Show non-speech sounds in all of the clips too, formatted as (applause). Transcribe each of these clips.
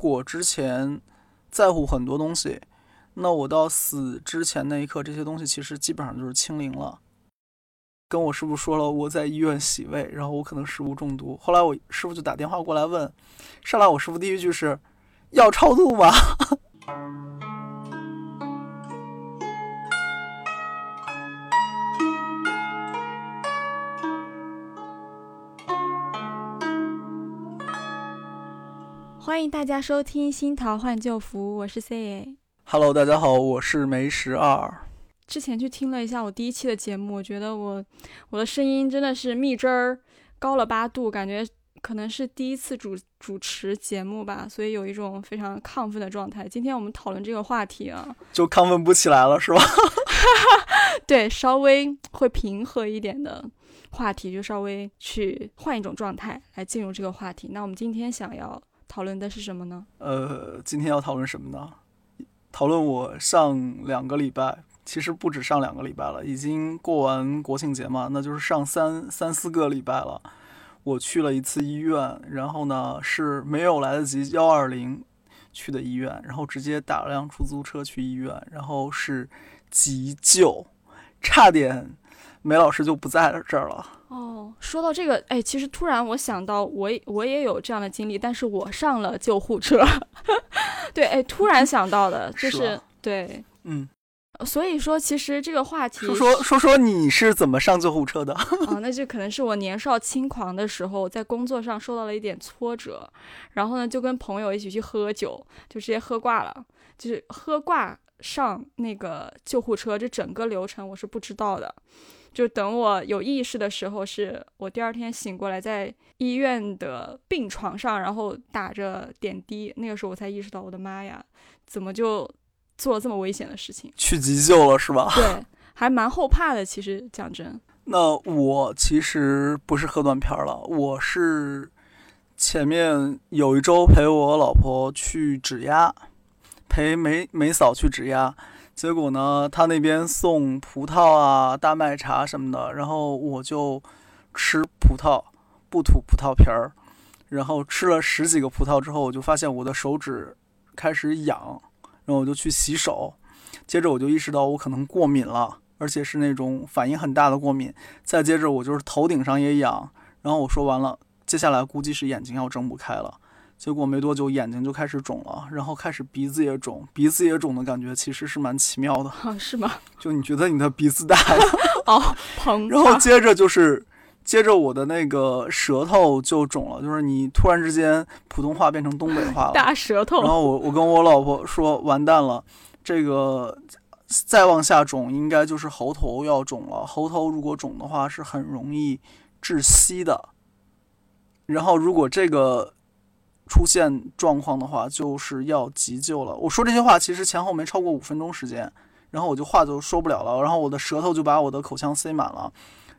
我如果之前在乎很多东西，那我到死之前那一刻，这些东西其实基本上就是清零了。跟我师傅说了，我在医院洗胃，然后我可能食物中毒。后来我师傅就打电话过来问，上来我师傅第一句是要超度吗？欢迎大家收听《新桃换旧符》，我是 C A。Hello，大家好，我是梅十二。之前去听了一下我第一期的节目，我觉得我我的声音真的是蜜汁儿高了八度，感觉可能是第一次主主持节目吧，所以有一种非常亢奋的状态。今天我们讨论这个话题啊，就亢奋不起来了，是吧？(laughs) 对，稍微会平和一点的话题，就稍微去换一种状态来进入这个话题。那我们今天想要讨论的是什么呢？呃，今天要讨论什么呢？讨论我上两个礼拜，其实不止上两个礼拜了，已经过完国庆节嘛，那就是上三三四个礼拜了。我去了一次医院，然后呢是没有来得及幺二零去的医院，然后直接打了辆出租车去医院，然后是急救，差点梅老师就不在这儿了。哦，说到这个，哎，其实突然我想到我，也我也有这样的经历，但是我上了救护车。(laughs) 对，哎，突然想到的，就是是对，嗯，所以说其实这个话题说说说说你是怎么上救护车的？(laughs) 啊，那就可能是我年少轻狂的时候，在工作上受到了一点挫折，然后呢，就跟朋友一起去喝酒，就直接喝挂了，就是喝挂上那个救护车，这整个流程我是不知道的。就等我有意识的时候，是我第二天醒过来，在医院的病床上，然后打着点滴，那个时候我才意识到，我的妈呀，怎么就做了这么危险的事情？去急救了是吧？对，还蛮后怕的。其实讲真，那我其实不是喝断片儿了，我是前面有一周陪我老婆去指压，陪梅梅嫂去指压，结果呢，他那边送葡萄啊、大麦茶什么的，然后我就吃葡萄，不吐葡萄皮儿，然后吃了十几个葡萄之后，我就发现我的手指开始痒，然后我就去洗手，接着我就意识到我可能过敏了。而且是那种反应很大的过敏。再接着我就是头顶上也痒，然后我说完了，接下来估计是眼睛要睁不开了。结果没多久眼睛就开始肿了，然后开始鼻子也肿，鼻子也肿的感觉其实是蛮奇妙的。(laughs) 啊，是吗？就你觉得你的鼻子大了，(laughs) 哦，膨然后接着就是。接着我的那个舌头就肿了，就是你突然之间普通话变成东北话了，大舌头然，后我我跟我老婆说完蛋了，这个再往下肿应该就是喉头要肿了。喉头如果肿的话是很容易窒息的。然后如果这个出现状况的话，就是要急救了。我说这些话其实前后没超过五分钟时间，然后我就话就说不了了，然后我的舌头就把我的口腔塞满了，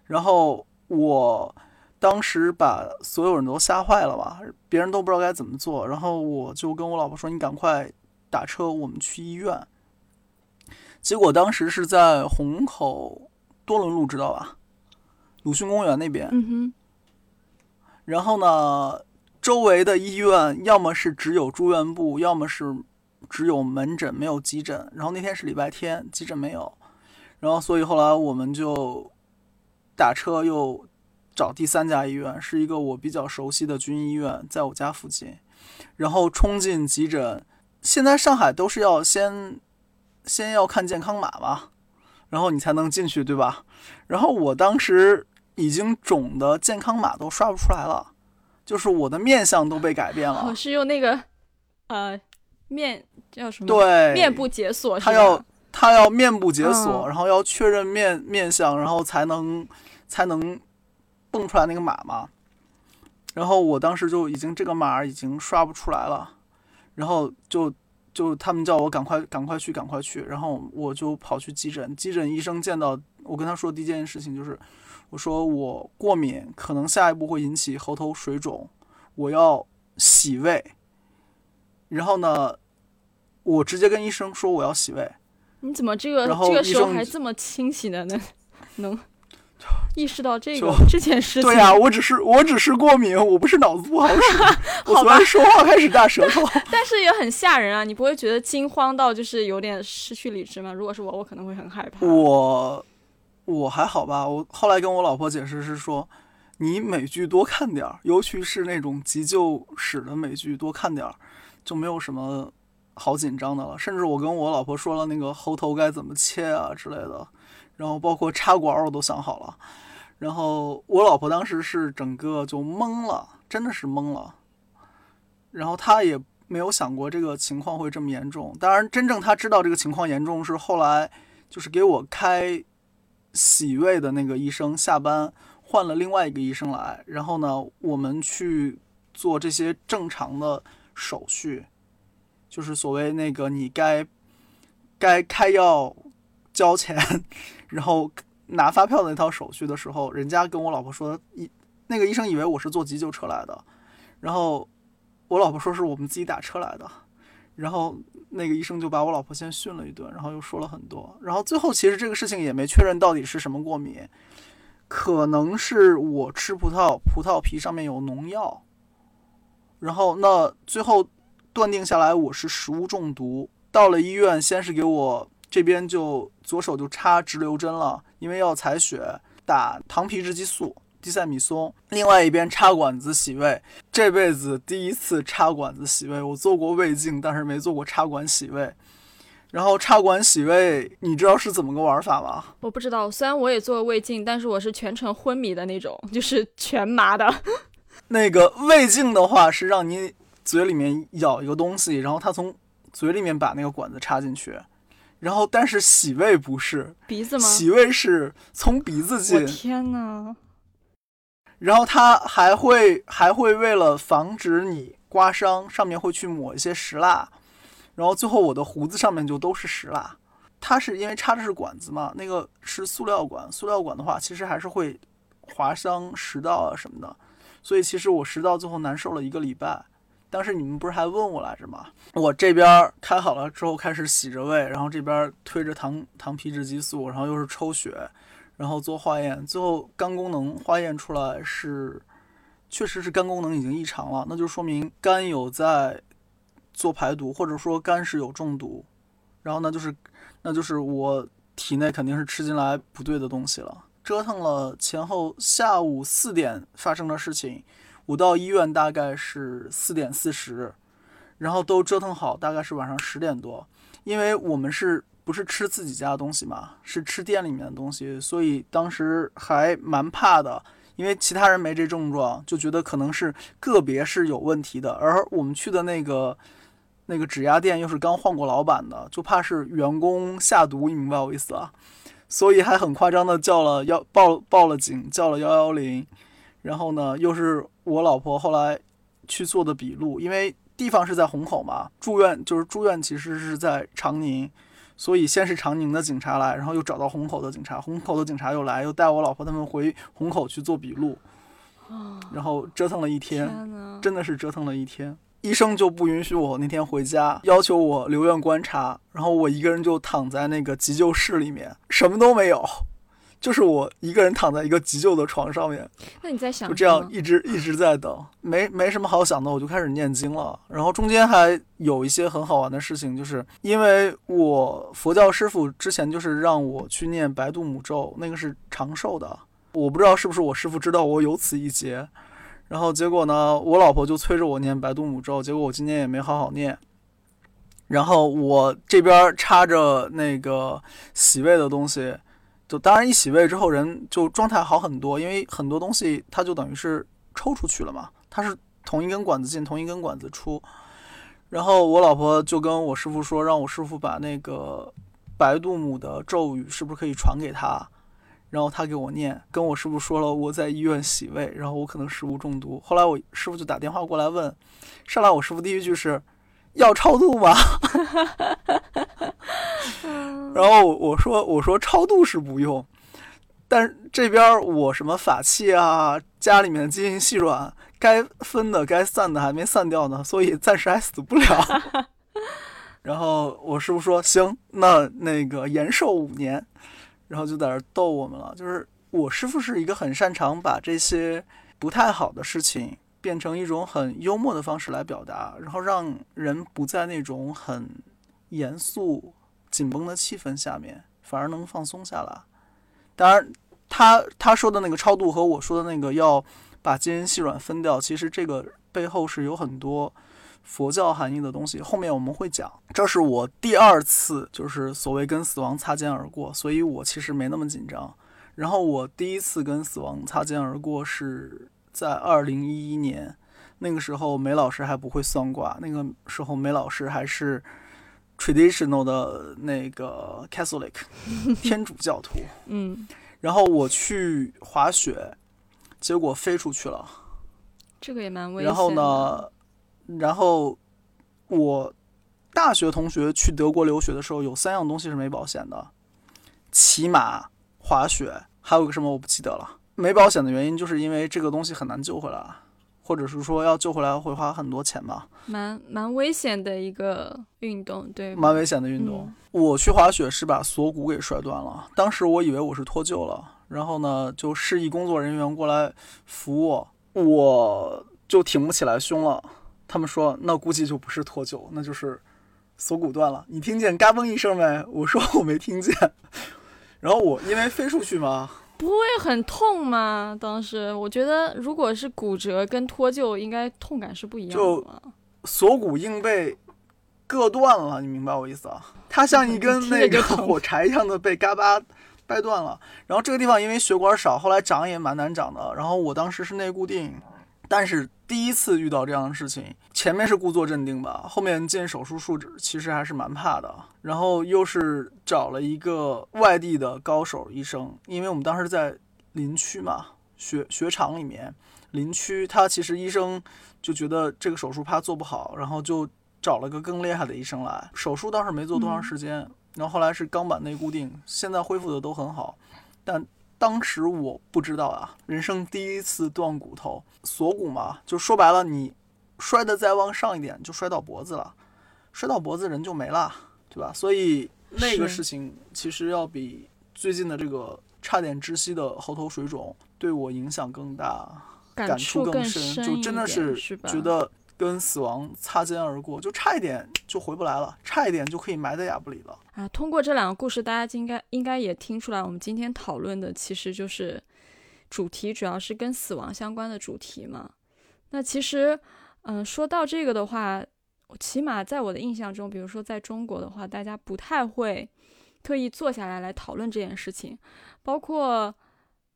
然后我。当时把所有人都吓坏了吧，别人都不知道该怎么做，然后我就跟我老婆说：“你赶快打车，我们去医院。”结果当时是在虹口多伦路，知道吧？鲁迅公园那边。嗯哼，然后呢，周围的医院要么是只有住院部，要么是只有门诊没有急诊。然后那天是礼拜天，急诊没有。然后所以后来我们就打车又找第三家医院，是一个我比较熟悉的军医院，在我家附近。然后冲进急诊，现在上海都是要先先要看健康码嘛，然后你才能进去，对吧？然后我当时已经肿的健康码都刷不出来了，就是我的面相都被改变了我了。是用那个呃面叫什么？，对，面部解锁？他要他要面部解锁，嗯然后要确认面面相，然后才能才能蹦出来那个码嘛。然后我当时就已经这个码已经刷不出来了，然后就就他们叫我赶快赶快去赶快去，然后我就跑去急诊。急诊医生见到我跟他说第一件事情就是，我说我过敏，可能下一步会引起喉头水肿，我要洗胃。然后呢，我直接跟医生说我要洗胃。你怎么这个这个时候还这么清醒的呢？能 (laughs) 意识到这个 (laughs) 这件事情。对呀、我只是我只是过敏，我不是脑子不好使。(laughs) 我好吧昨天说话开始大舌头。但是也很吓人啊！你不会觉得惊慌到就是有点失去理智吗？如果是我，我可能会很害怕。我我还好吧，我后来跟我老婆解释是说，你美剧多看点儿，尤其是那种急救室的美剧多看点儿，就没有什么好紧张的了。甚至我跟我老婆说了那个猴头该怎么切啊之类的，然后包括插管我都想好了。然后我老婆当时是整个就懵了，真的是懵了。然后她也没有想过这个情况会这么严重。当然，真正她知道这个情况严重是后来就是给我开洗胃的那个医生下班换了另外一个医生来，然后呢，我们去做这些正常的手续，就是所谓那个你该该开药交钱，(laughs) 然后拿发票的那套手续的时候，人家跟我老婆说，医那个医生以为我是坐急救车来的，然后我老婆说是我们自己打车来的，然后那个医生就把我老婆先训了一顿，然后又说了很多，然后最后其实这个事情也没确认到底是什么过敏，可能是我吃葡萄，葡萄皮上面有农药，然后那最后断定下来我是食物中毒，到了医院先是给我这边就左手就插直流针了，因为要采血，打糖皮质激素。地塞米松，另外一边插管子洗胃，这辈子第一次插管子洗胃，我做过胃镜，但是没做过插管洗胃。然后插管洗胃，你知道是怎么个玩法吗？我不知道，虽然我也做过胃镜，但是我是全程昏迷的那种，就是全麻的。(laughs) 那个胃镜的话是让你嘴里面咬一个东西，然后他从嘴里面把那个管子插进去，然后但是洗胃不是，鼻子吗？洗胃是从鼻子我进，天呐，然后他还会还会为了防止你刮伤，上面会去抹一些石蜡，然后最后我的胡子上面就都是石蜡。它是因为插的是管子嘛，那个是塑料管，塑料管的话其实还是会划伤食道啊什么的，所以其实我食道最后难受了一个礼拜。当时你们不是还问我来着吗？我这边开好了之后开始洗着胃，然后这边推着糖糖皮质激素，然后又是抽血，然后做化验，最后肝功能化验出来是，确实是肝功能已经异常了，那就说明肝有在做排毒，或者说肝是有中毒，然后呢就是，那就是我体内肯定是吃进来不对的东西了。折腾了前后下午四点发生的事情，我到医院大概是四点四十，然后都折腾好，大概是晚上十点多，因为我们是不是吃自己家的东西嘛，是吃店里面的东西，所以当时还蛮怕的，因为其他人没这症状，就觉得可能是个别是有问题的，而我们去的那个那个指压店又是刚换过老板的，就怕是员工下毒，你明白我意思啊？所以还很夸张的叫了幺报报了警，叫了幺幺零，然后呢，又是我老婆后来去做的笔录，因为地方是在虹口嘛，住院就是住院其实是在长宁，所以先是长宁的警察来，然后又找到虹口的警察，虹口的警察又来，又带我老婆他们回虹口去做笔录，然后折腾了一天，天，真的是折腾了一天。医生就不允许我那天回家，要求我留院观察，然后我一个人就躺在那个急救室里面，什么都没有，就是我一个人躺在一个急救的床上面，那你在想就这样一直一直在等，没没什么好想的，我就开始念经了。然后中间还有一些很好玩的事情，就是因为我佛教师傅之前就是让我去念白度母咒，那个是长寿的，我不知道是不是我师傅知道我有此一劫，然后结果呢，我老婆就催着我念白度母咒，结果我今天也没好好念。然后我这边插着那个洗胃的东西，就当然一洗胃之后人就状态好很多，因为很多东西它就等于是抽出去了嘛，它是同一根管子进，同一根管子出。然后我老婆就跟我师傅说，让我师傅把那个白度母的咒语是不是可以传给他，然后他给我念，跟我师傅说了我在医院洗胃，然后我可能食物中毒。后来我师傅就打电话过来问，上来我师傅第一句是要超度吗？然后我我说我说超度是不用，但是这边我什么法器啊，家里面的金银细软，该分的该散的还没散掉呢，所以暂时还死不了。(laughs) 然后我师傅说行，那那个延寿五年，然后就在这逗我们了，就是我师傅是一个很擅长把这些不太好的事情变成一种很幽默的方式来表达，然后让人不在那种很严肃、紧绷的气氛下面，反而能放松下来。当然，他他说的那个超度和我说的那个要把金银细软分掉，其实这个背后是有很多佛教含义的东西。后面我们会讲。这是我第二次就是所谓跟死亡擦肩而过，所以我其实没那么紧张。然后我第一次跟死亡擦肩而过是在二零一一年，那个时候梅老师还不会算卦，那个时候梅老师还是 traditional 的那个 Catholic (laughs) 天主教徒。(laughs) 嗯，然后我去滑雪，结果飞出去了。这个也蛮危险。然后？呢，然后我大学同学去德国留学的时候，有三样东西是没保险的：骑马、滑雪，还有个什么我不记得了。没保险的原因就是因为这个东西很难救回来，或者是说要救回来会花很多钱吧，蛮蛮危险的一个运动，对？蛮危险的运动。我去滑雪是把锁骨给摔断了，当时我以为我是脱臼了，然后呢就示意工作人员过来扶我，我就挺不起来胸了。他们说那估计就不是脱臼，那就是锁骨断了。你听见嘎嘣一声没？我说我没听见。(laughs) 然后我因为飞出去嘛，不会很痛吗？当时我觉得，如果是骨折跟脱臼，应该痛感是不一样的就。锁骨硬被割断了，你明白我意思啊？它像一根 (laughs) 那个火柴一样的被嘎巴掰断了。然后这个地方因为血管少，后来长也蛮难长的。然后我当时是内固定，但是第一次遇到这样的事情，前面是故作镇定吧，后面进手术室其实还是蛮怕的。然后又是找了一个外地的高手医生，因为我们当时在林区嘛，雪雪场里面，林区他其实医生就觉得这个手术怕做不好，然后就找了个更厉害的医生来。手术当时没做多长时间，然后后来是钢板内固定，现在恢复的都很好。但当时我不知道啊，人生第一次断骨头，锁骨嘛，就说白了，你摔得再往上一点，就摔到脖子了，摔到脖子人就没了，对吧？所以那个事情其实要比最近的这个差点窒息的喉头水肿对我影响更大。感触更深，就真的是？觉得跟死亡擦肩而过，就差一点就回不来了，差一点就可以埋在亚布里了。啊，通过这两个故事，大家应该应该也听出来，我们今天讨论的其实就是主题，主要是跟死亡相关的主题嘛。那其实，嗯、说到这个的话，起码在我的印象中，比如说在中国的话，大家不太会特意坐下来来讨论这件事情，包括。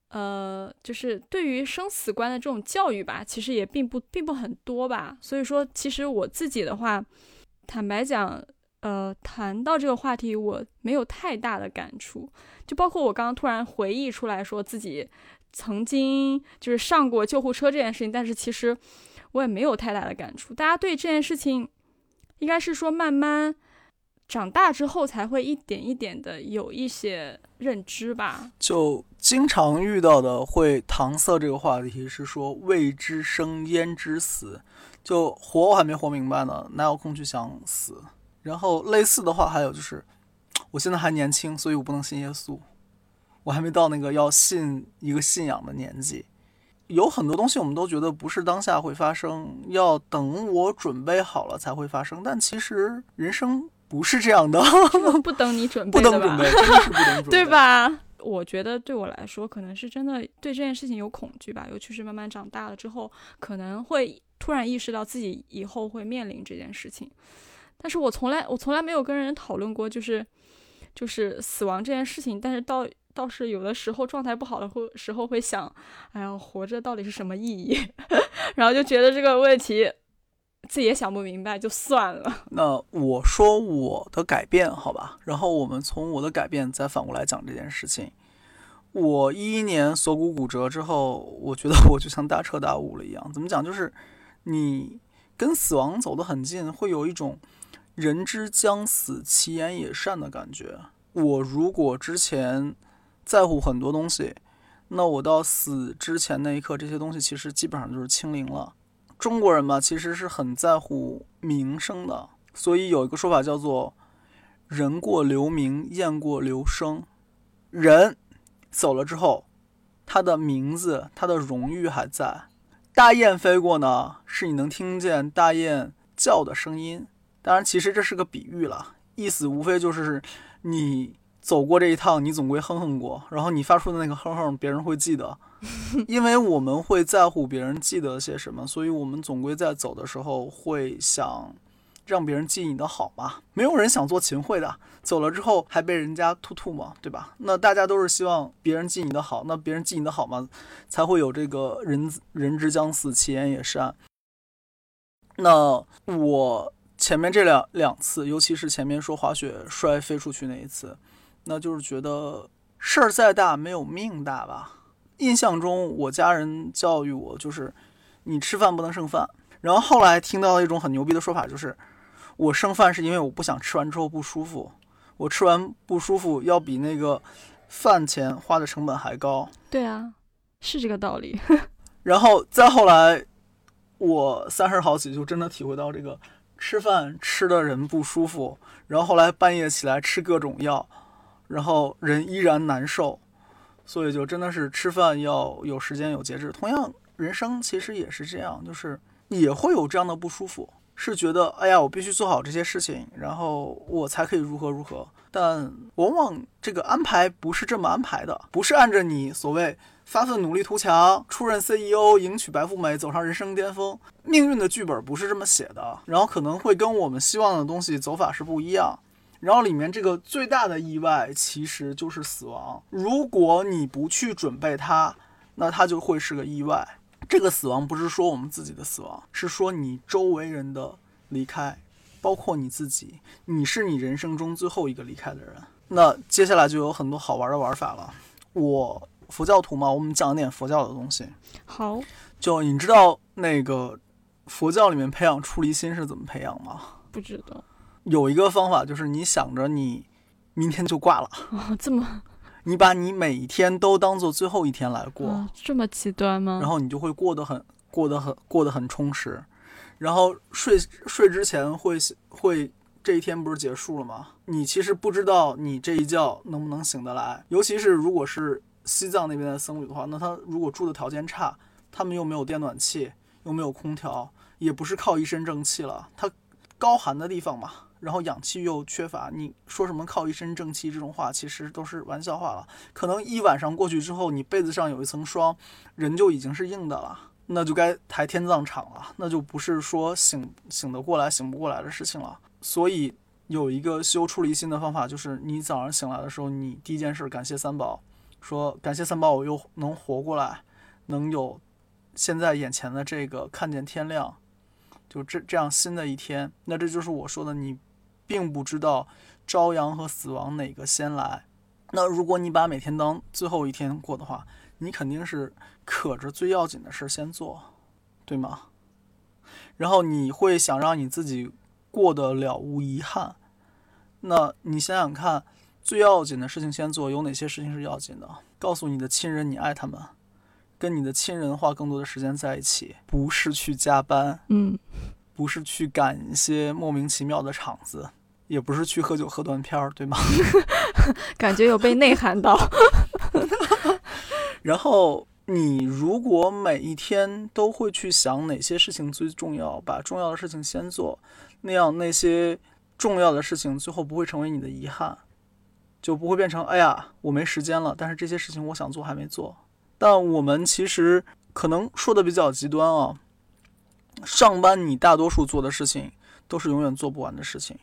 呃，就是对于生死观的这种教育吧，其实也并不并不很多吧。所以说，其实我自己的话，坦白讲，呃，谈到这个话题，我没有太大的感触。就包括我刚刚突然回忆出来说自己曾经就是上过救护车这件事情，但是其实我也没有太大的感触。大家对这件事情，应该是说慢慢长大之后才会一点一点的有一些认知吧。就经常遇到的会搪塞这个话题是说未知生焉知死，就活我还没活明白呢，哪有空去想死？然后类似的话还有就是，我现在还年轻，所以我不能信耶稣，我还没到那个要信一个信仰的年纪。有很多东西我们都觉得不是当下会发生，要等我准备好了才会发生，但其实人生不是这样的，不等你准备？不等准备，真的是不等准备，对？吧？我觉得对我来说，可能是真的对这件事情有恐惧吧，尤其是慢慢长大了之后，可能会突然意识到自己以后会面临这件事情。但是我从来我从来没有跟人讨论过，就是就是死亡这件事情。但是到倒是有的时候状态不好的会时候会想，哎呀，活着到底是什么意义？(laughs) 然后就觉得这个问题自己也想不明白，就算了。那我说我的改变，好吧，然后我们从我的改变再反过来讲这件事情。我一一年锁骨骨折之后，我觉得我就像大彻大悟了一样。怎么讲？就是你跟死亡走得很近，会有一种人之将死，其言也善的感觉。我如果之前在乎很多东西，那我到死之前那一刻，这些东西其实基本上就是清零了。中国人嘛，其实是很在乎名声的，所以有一个说法叫做“人过留名，雁过留声”。人走了之后，他的名字、他的荣誉还在。大雁飞过呢，是你能听见大雁叫的声音。当然，其实这是个比喻了，意思无非就是你走过这一趟，你总归哼哼过，然后你发出的那个哼哼，别人会记得，因为我们会在乎别人记得些什么，所以我们总归在走的时候会想让别人记你的好嘛。没有人想做秦桧的，走了之后还被人家吐吐嘛，对吧？那大家都是希望别人记你的好，那别人记你的好嘛，才会有这个人人之将死，其言也善。那我。前面这两两次，尤其是前面说滑雪摔飞出去那一次，那就是觉得事儿再大没有命大吧。印象中，我家人教育我就是，你吃饭不能剩饭。然后后来听到了一种很牛逼的说法，就是我剩饭是因为我不想吃完之后不舒服，我吃完不舒服要比那个饭钱花的成本还高。对啊，是这个道理。(laughs) 然后再后来，我三十好几就真的体会到这个。吃饭吃的人不舒服，然后后来半夜起来吃各种药，然后人依然难受，所以就真的是吃饭要有时间有节制。同样，人生其实也是这样，就是也会有这样的不舒服，是觉得哎呀，我必须做好这些事情，然后我才可以如何如何。但往往这个安排不是这么安排的，不是按着你所谓。发奋努力图强，出任 CEO，迎娶白富美，走上人生巅峰。命运的剧本不是这么写的，然后可能会跟我们希望的东西走法是不一样。然后里面这个最大的意外其实就是死亡。如果你不去准备它，那它就会是个意外。这个死亡不是说我们自己的死亡，是说你周围人的离开，包括你自己，你是你人生中最后一个离开的人。那接下来就有很多好玩的玩法了。我。佛教徒嘛，我们讲点佛教的东西。好，就你知道那个佛教里面培养出离心是怎么培养吗？不知道。有一个方法就是你想着你明天就挂了，哦这么，(laughs) 你把你每一天都当做最后一天来过，这么极端吗？然后你就会过得很过得很过得很充实，然后睡睡之前会会这一天不是结束了吗？你其实不知道你这一觉能不能醒得来，尤其是如果是。西藏那边的僧侣的话，那他如果住的条件差，他们又没有电暖气，又没有空调，也不是靠一身正气了。他高寒的地方嘛，然后氧气又缺乏，你说什么靠一身正气这种话，其实都是玩笑话了。可能一晚上过去之后，你被子上有一层霜，人就已经是硬的了，那就该抬天葬场了，那就不是说醒醒得过来醒不过来的事情了。所以有一个修出离心的方法，就是你早上醒来的时候，你第一件事感谢三宝。说感谢三宝，我又能活过来，能有现在眼前的这个看见天亮，就这这样新的一天。那这就是我说的，你并不知道朝阳和死亡哪个先来。那如果你把每天当最后一天过的话，你肯定是可着最要紧的事先做，对吗？然后你会想让你自己过得了无遗憾。那你想想看。最要紧的事情先做，有哪些事情是要紧的？告诉你的亲人你爱他们，跟你的亲人花更多的时间在一起，不是去加班，嗯，不是去赶一些莫名其妙的场子，也不是去喝酒喝断片儿，对吗？(laughs) 感觉有被内涵到。(laughs) 然后你如果每一天都会去想哪些事情最重要，把重要的事情先做，那样那些重要的事情最后不会成为你的遗憾。就不会变成哎呀，我没时间了。但是这些事情我想做还没做。但我们其实可能说的比较极端啊。上班你大多数做的事情都是永远做不完的事情，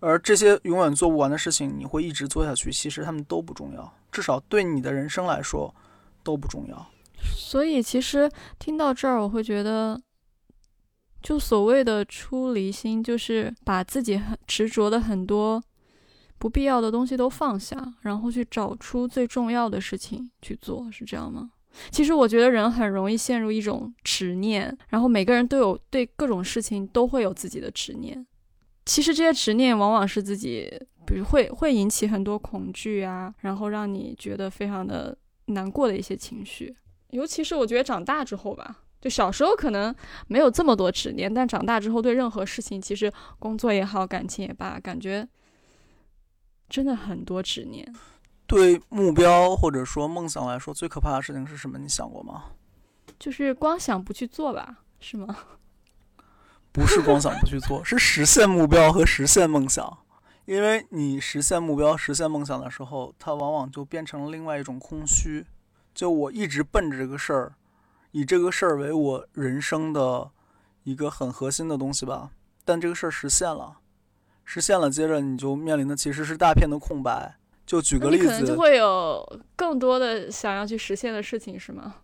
而这些永远做不完的事情，你会一直做下去。其实他们都不重要，至少对你的人生来说都不重要。所以其实听到这儿，我会觉得，就所谓的出离心，就是把自己很执着的很多。不必要的东西都放下，然后去找出最重要的事情去做，是这样吗？其实我觉得人很容易陷入一种执念，然后每个人都有对各种事情都会有自己的执念。其实这些执念往往是自己，比如会会引起很多恐惧啊，然后让你觉得非常的难过的一些情绪。尤其是我觉得长大之后吧，就小时候可能没有这么多执念，但长大之后对任何事情，其实工作也好，感情也罢，感觉。真的很多执念，对目标或者说梦想来说，最可怕的事情是什么？你想过吗？就是光想不去做吧，是吗？不是光想不去做，(laughs) 是实现目标和实现梦想。因为你实现目标、实现梦想的时候，它往往就变成了另外一种空虚。就我一直奔着这个事儿，以这个事儿为我人生的一个很核心的东西吧。但这个事儿实现了，实现了，接着你就面临的其实是大片的空白。就举个例子，可能就会有更多的想要去实现的事情，是吗？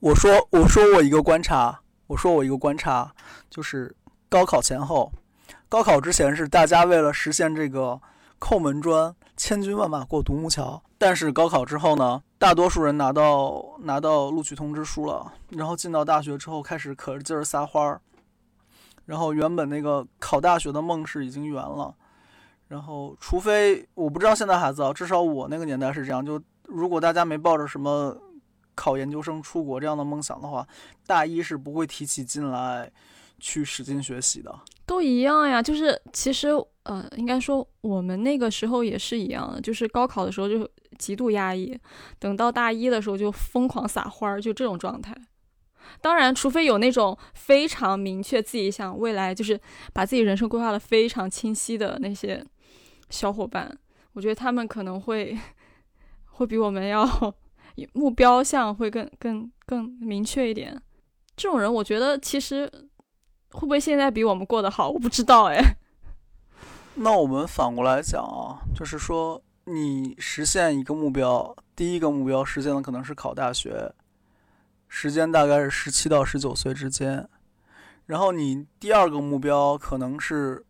我说，我说我一个观察，我说我一个观察，就是高考前后。高考之前是大家为了实现这个扣门砖，千军万马过独木桥。但是高考之后呢，大多数人拿到拿到录取通知书了，然后进到大学之后开始可劲儿撒欢儿，然后原本那个考大学的梦是已经圆了。然后，除非我不知道现在孩子啊，至少我那个年代是这样，就如果大家没抱着什么考研究生出国这样的梦想的话，大一是不会提起劲来。去使劲学习的都一样呀，就是其实呃，应该说我们那个时候也是一样的，就是高考的时候就极度压抑，等到大一的时候就疯狂撒欢儿，就这种状态。当然，除非有那种非常明确自己想未来就是把自己人生规划的非常清晰的那些小伙伴，我觉得他们可能会 (laughs) 会比我们要目标项会更更更明确一点。这种人，我觉得其实。会不会现在比我们过得好？我不知道哎。(laughs) 那我们反过来讲啊，就是说你实现一个目标，第一个目标实现的可能是考大学，时间大概是十七到十九岁之间。然后你第二个目标可能是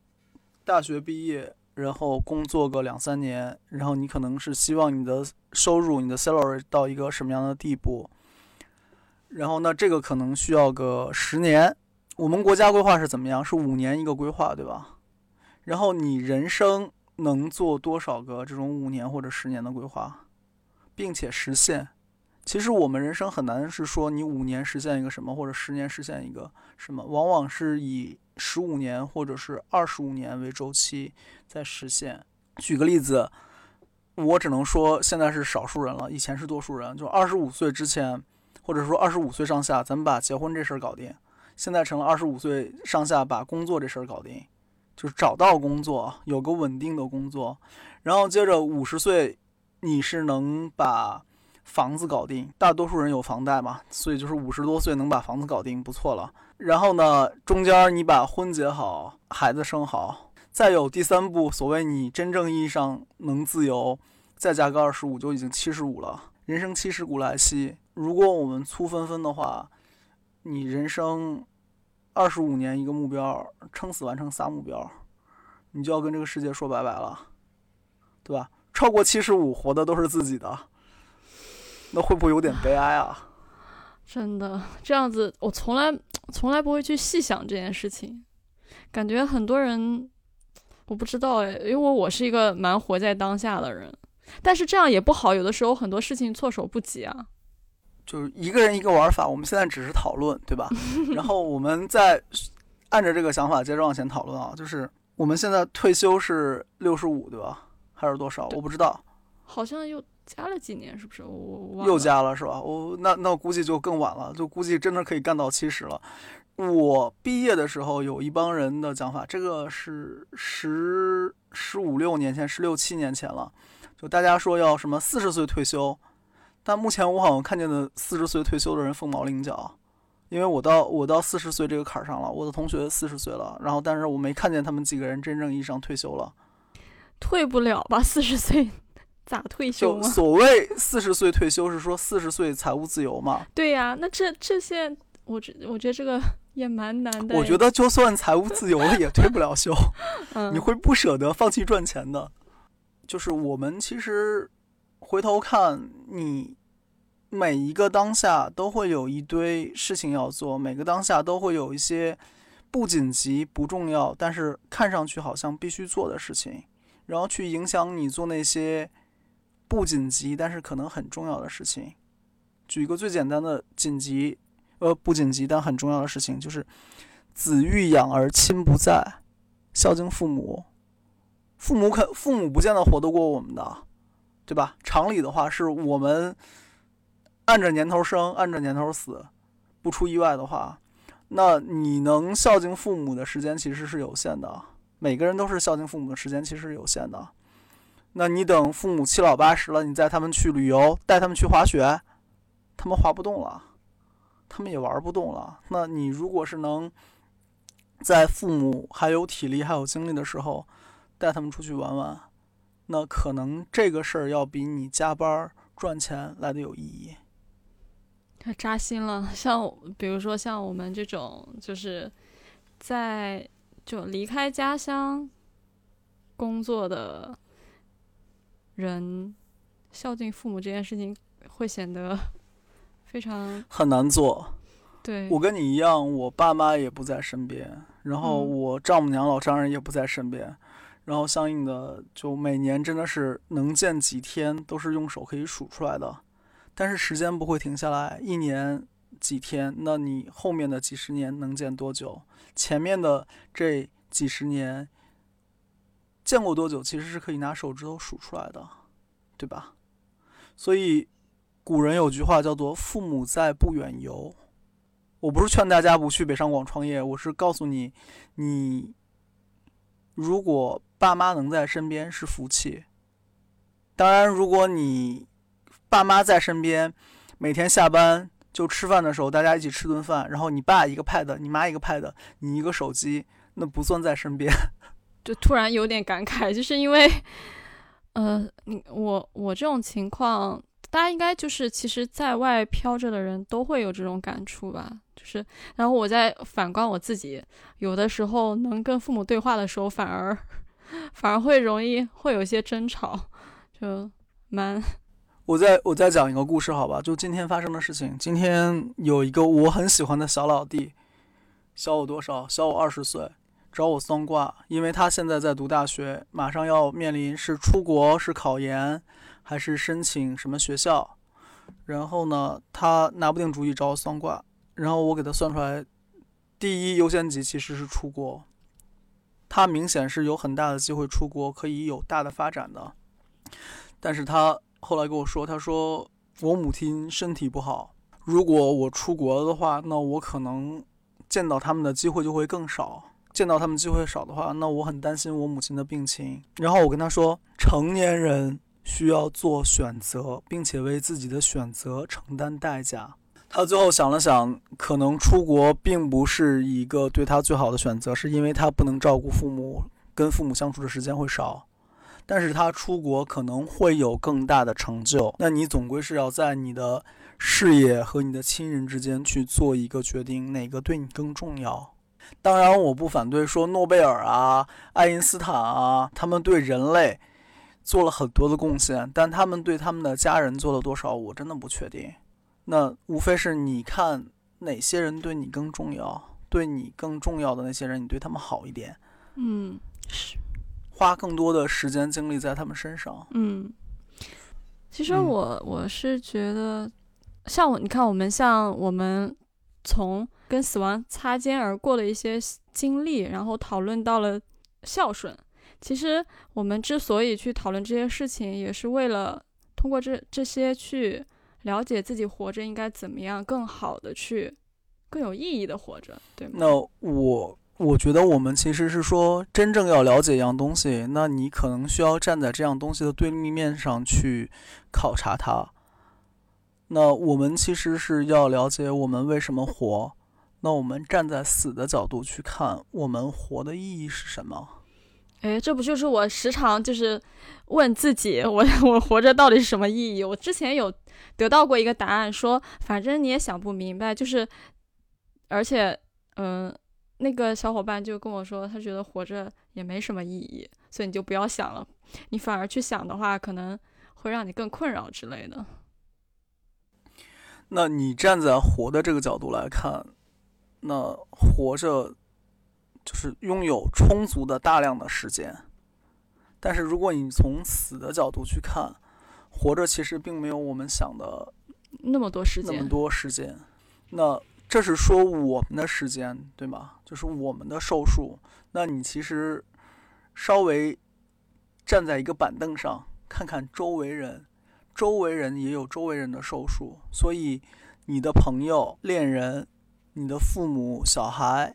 大学毕业，然后工作个两三年，然后你可能是希望你的收入、你的 salary 到一个什么样的地步。然后那这个可能需要个十年。我们国家规划是怎么样？是五年一个规划，对吧？然后你人生能做多少个这种五年或者十年的规划，并且实现？其实我们人生很难是说你五年实现一个什么，或者十年实现一个什么，往往是以十五年或者是二十五年为周期在实现。举个例子，我只能说现在是少数人了，以前是多数人。就二十五岁之前，或者说二十五岁上下，咱们把结婚这事儿搞定。现在成了二十五岁上下把工作这事儿搞定，就是找到工作，有个稳定的工作，然后接着五十岁，你是能把房子搞定。大多数人有房贷嘛，所以就是五十多岁能把房子搞定不错了。然后呢，中间你把婚结好，孩子生好，再有第三步，所谓你真正意义上能自由，再加个二十五就已经七十五了。人生七十古来稀，如果我们粗分分的话。你人生二十五年一个目标，撑死完成仨目标，你就要跟这个世界说拜拜了，对吧？超过七十五，活的都是自己的，那会不会有点悲哀啊？(laughs) 真的这样子，我从来从来不会去细想这件事情，感觉很多人我不知道哎，因为我是一个蛮活在当下的人，但是这样也不好，有的时候很多事情措手不及啊。就是一个人一个玩法，我们现在只是讨论，对吧？(laughs) 然后我们再按照这个想法接着往前讨论啊。就是我们现在退休是六十五，对吧？还是多少？我不知道。好像又加了几年，是不是？我我又加了是吧？我那那估计就更晚了，就估计真的可以干到七十了。我毕业的时候有一帮人的讲法，这个是十十五六年前，十六七年前了，就大家说要什么四十岁退休。但目前我好像看见的四十岁退休的人凤毛麟角，因为我到我到四十岁这个坎儿上了，我的同学四十岁了，然后但是我没看见他们几个人真正意义上退休了，退不了吧？四十岁咋退休？(laughs) 所谓四十岁退休是说四十岁财务自由嘛？对呀，那这这些我觉我觉得这个 (laughs) 也蛮难的。我觉得就算财务自由了也退不了休，(laughs) 你会不舍得放弃赚钱的。就是我们其实回头看你。每一个当下都会有一堆事情要做，每个当下都会有一些不紧急、不重要，但是看上去好像必须做的事情，然后去影响你做那些不紧急但是可能很重要的事情。举一个最简单的紧急，呃，不紧急但很重要的事情，就是子欲养而亲不在，孝敬父母。父母肯，父母不见得活得过我们的。对吧？常理的话是我们按着年头生，按着年头死，不出意外的话，那你能孝敬父母的时间其实是有限的。每个人都是孝敬父母的时间其实是有限的。那你等父母七老八十了，你带他们去旅游，带他们去滑雪，他们滑不动了，他们也玩不动了。那你如果是能在父母还有体力还有精力的时候，带他们出去玩玩，那可能这个事儿要比你加班赚钱来的有意义。太扎心了，像比如说像我们这种，就是在就离开家乡工作的。人孝敬父母这件事情会显得 (laughs) 非常很难做。对我跟你一样，我爸妈也不在身边，然后我丈母娘、老丈人也不在身边，然后相应的就每年真的是能见几天都是用手可以数出来的。但是时间不会停下来，一年几天，那你后面的几十年能见多久？前面的这几十年。见过多久，其实是可以拿手指头数出来的，对吧？所以古人有句话叫做“父母在，不远游”。我不是劝大家不去北上广创业，我是告诉你，你如果爸妈能在身边是福气。当然，如果你爸妈在身边，每天下班就吃饭的时候大家一起吃顿饭，然后你爸一个 pad，你妈一个 pad，你一个手机，那不算在身边。就突然有点感慨，就是因为，呃，你我我这种情况，大家应该就是其实在外飘着的人都会有这种感触吧。就是，然后我在反观我自己，有的时候能跟父母对话的时候，反而反而会容易会有一些争吵，就蛮。我再我再讲一个故事，好吧？就今天发生的事情。今天有一个我很喜欢的小老弟，小我多少？小我二十岁。找我算卦，因为他现在在读大学，马上要面临是出国、是考研，还是申请什么学校。然后呢，他拿不定主意找我算卦。然后我给他算出来，第一优先级其实是出国，他明显是有很大的机会出国，可以有大的发展的。但是他后来跟我说，他说我母亲身体不好，如果我出国的话，那我可能见到他们的机会就会更少。见到他们机会少的话，那我很担心我母亲的病情。然后我跟他说，成年人需要做选择，并且为自己的选择承担代价。他最后想了想，可能出国并不是一个对他最好的选择，是因为他不能照顾父母，跟父母相处的时间会少。但是他出国可能会有更大的成就。那你总归是要在你的事业和你的亲人之间去做一个决定，哪个对你更重要？当然，我不反对说诺贝尔啊、爱因斯坦啊，他们对人类做了很多的贡献，但他们对他们的家人做了多少，我真的不确定。那无非是你看哪些人对你更重要，对你更重要的那些人，你对他们好一点，嗯，是花更多的时间精力在他们身上。嗯，其实我我是觉得，像我，你看我们像我们从。跟死亡擦肩而过的一些经历，然后讨论到了孝顺。其实我们之所以去讨论这些事情，也是为了通过这这些去了解自己活着应该怎么样，更好的去更有意义的活着，对吗？那我我觉得我们其实是说，真正要了解一样东西，那你可能需要站在这样东西的对立面上去考察它。那我们其实是要了解我们为什么活。那我们站在死的角度去看，我们活的意义是什么？哎，这不就是我时常就是问自己，我 (laughs) 我活着到底是什么意义？我之前有得到过一个答案，说反正你也想不明白，就是而且，嗯，那个小伙伴就跟我说，他觉得活着也没什么意义，所以你就不要想了，你反而去想的话，可能会让你更困扰之类的。那你站在活的这个角度来看？那活着就是拥有充足的大量的时间，但是如果你从死的角度去看，活着其实并没有我们想的那么多时间。那么多时间，那这是说我们的时间对吗？就是我们的寿数。那你其实稍微站在一个板凳上看看周围人，周围人也有周围人的寿数，所以你的朋友、恋人、你的父母、小孩，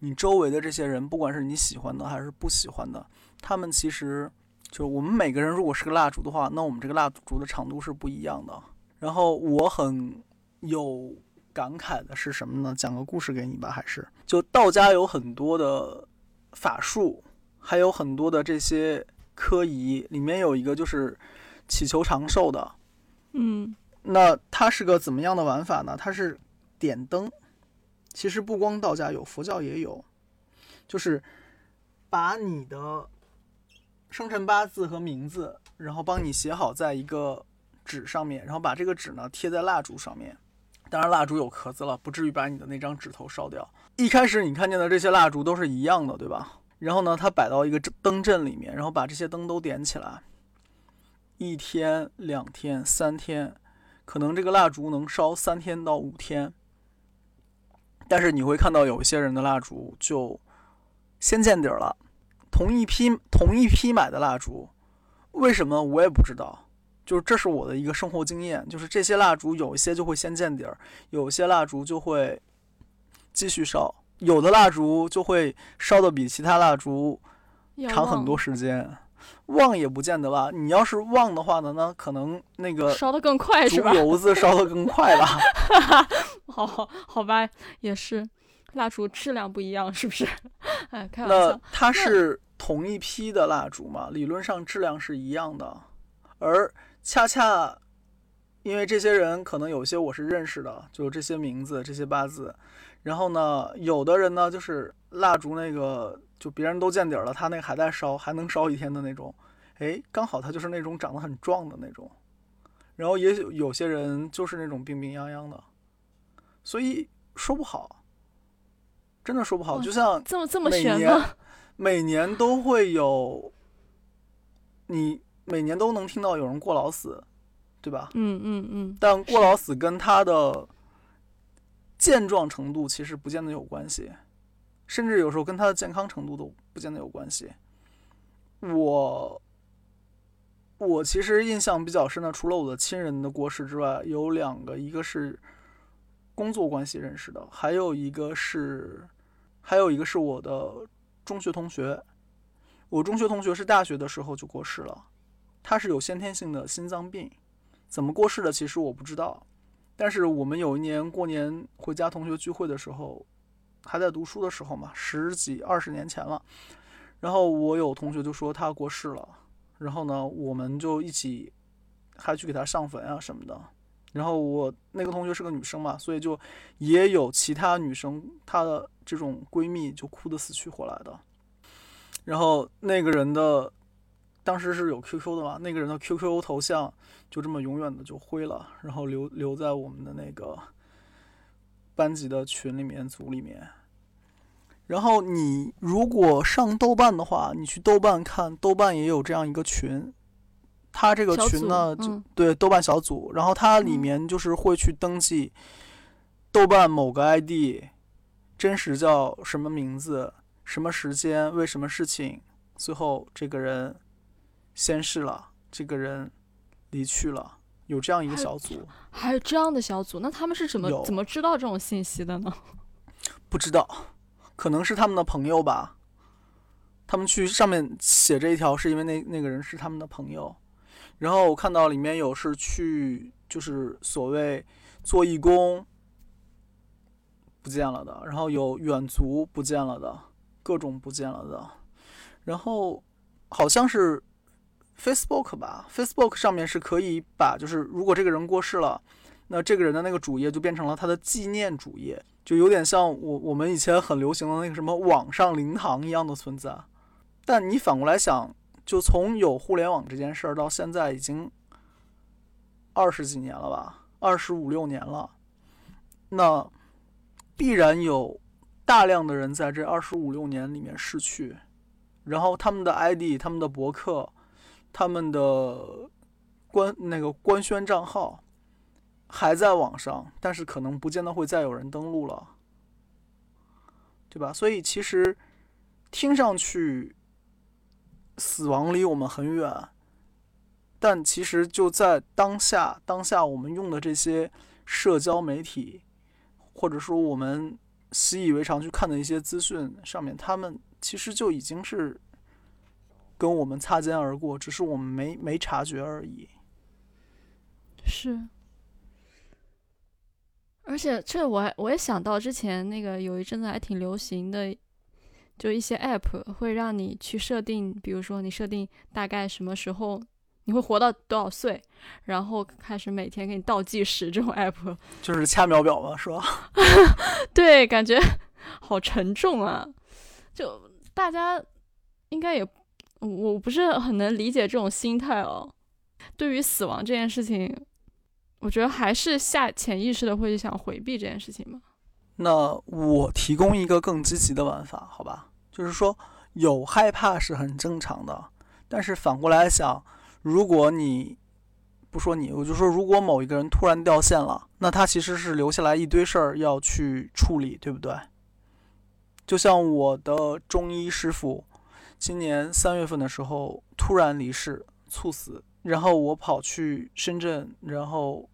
你周围的这些人，不管是你喜欢的还是不喜欢的，他们其实就我们每个人如果是个蜡烛的话，那我们这个蜡烛的长度是不一样的。然后我很有感慨的是什么呢？讲个故事给你吧，还是就道家有很多的法术，还有很多的这些科仪，里面有一个就是祈求长寿的。嗯那它是个怎么样的玩法呢？它是点灯，其实不光道家有，佛教也有，就是把你的生辰八字和名字，然后帮你写好在一个纸上面，然后把这个纸呢贴在蜡烛上面。当然，蜡烛有壳子了，不至于把你的那张纸头烧掉。一开始你看见的这些蜡烛都是一样的，对吧？然后呢，它摆到一个灯阵里面，然后把这些灯都点起来。一天、两天、三天，可能这个蜡烛能烧三天到五天。但是你会看到有一些人的蜡烛就先见底儿了。同一批同一批买的蜡烛，为什么我也不知道。就是这是我的一个生活经验，就是这些蜡烛有一些就会先见底儿，有些蜡烛就会继续烧，有的蜡烛就会烧的比其他蜡烛长很多时间。旺也不见得吧，你要是旺的话呢，那可能那个烧得更快竹是吧？油子烧得更快吧。(laughs) 好好好吧，也是，蜡烛质量不一样是不是？(laughs) 哎，开玩笑那。它是同一批的蜡烛嘛，理论上质量是一样的，而恰恰因为这些人可能有些我是认识的，就这些名字、这些八字，然后呢，有的人呢就是蜡烛那个就别人都见底儿了，他那个还在烧，还能烧一天的那种，哎，刚好他就是那种长得很壮的那种，然后也有有些人就是那种病病殃殃的，所以说不好，真的说不好，就像这么这么每年？(laughs) 每年都会有，你每年都能听到有人过劳死，对吧？嗯嗯嗯，但过劳死跟他的健壮程度其实不见得有关系，甚至有时候跟他的健康程度都不见得有关系。我我其实印象比较深的，除了我的亲人的过世之外，有两个，一个是工作关系认识的，还有一个是还有一个是我的中学同学。我中学同学是大学的时候就过世了，他是有先天性的心脏病。怎么过世的，其实我不知道。但是我们有一年过年回家同学聚会的时候，还在读书的时候嘛，十几二十年前了。然后我有同学就说他过世了，然后呢，我们就一起还去给他上坟啊什么的。然后我那个同学是个女生嘛，所以就也有其他女生她的这种闺蜜就哭得死去活来的。然后那个人的当时是有 QQ 的嘛，那个人的 QQ 头像就这么永远的就灰了，然后留留在我们的那个班级的群里面、组里面。然后你如果上豆瓣的话，你去豆瓣看，豆瓣也有这样一个群，它这个群呢，就嗯对豆瓣小组，然后它里嗯面就是会去登记豆瓣某个 ID，真实叫什么名字、什么时间、为什么事情，最后这个人先逝了，这个人离去了，有这样一个小组，还有这样的小组，那他们是怎么怎么知道这种信息的呢？不知道，可能是他们的朋友吧。他们去上面写这一条，是因为那那个人是他们的朋友。然后我看到里面有是去，就是所谓做义工不见了的，然后有远足不见了的，各种不见了的。然后好像是 Facebook 吧，Facebook 上面是可以把，就是如果这个人过世了，那这个人的那个主页就变成了他的纪念主页。就有点像我我们以前很流行的那个什么网上灵堂一样的存在。但你反过来想，就从有互联网这件事儿到现在已经二十几年了吧，二十五六年了，那必然有大量的人在这二十五六年里面逝去，然后他们的 ID、他们的博客、他们的官那个官宣账号。还在网上，但是可能不见得会再有人登录了，对吧？所以其实听上去死亡离我们很远，但其实就在当下，当下我们用的这些社交媒体，或者说我们习以为常去看的一些资讯上面，他们其实就已经是跟我们擦肩而过，只是我们没没察觉而已。是。而且这我还我也想到之前那个有一阵子还挺流行的，就一些 app 会让你去设定，比如说你设定大概什么时候你会活到多少岁，然后开始每天给你倒计时。这种 app 就是掐秒表嘛，是吧？(laughs) 对，感觉好沉重啊！就大家应该也我不是很能理解这种心态哦。对于死亡这件事情。我觉得还是下潜意识的会想回避这件事情嘛。那我提供一个更积极的玩法，好吧？就是说有害怕是很正常的，但是反过来想，如果你不说你，我就说如果某一个人突然掉线了，那他其实是留下来一堆事儿要去处理，对不对？就像我的中医师傅，今年三月份的时候突然离世，猝死。然后我跑去深圳，然后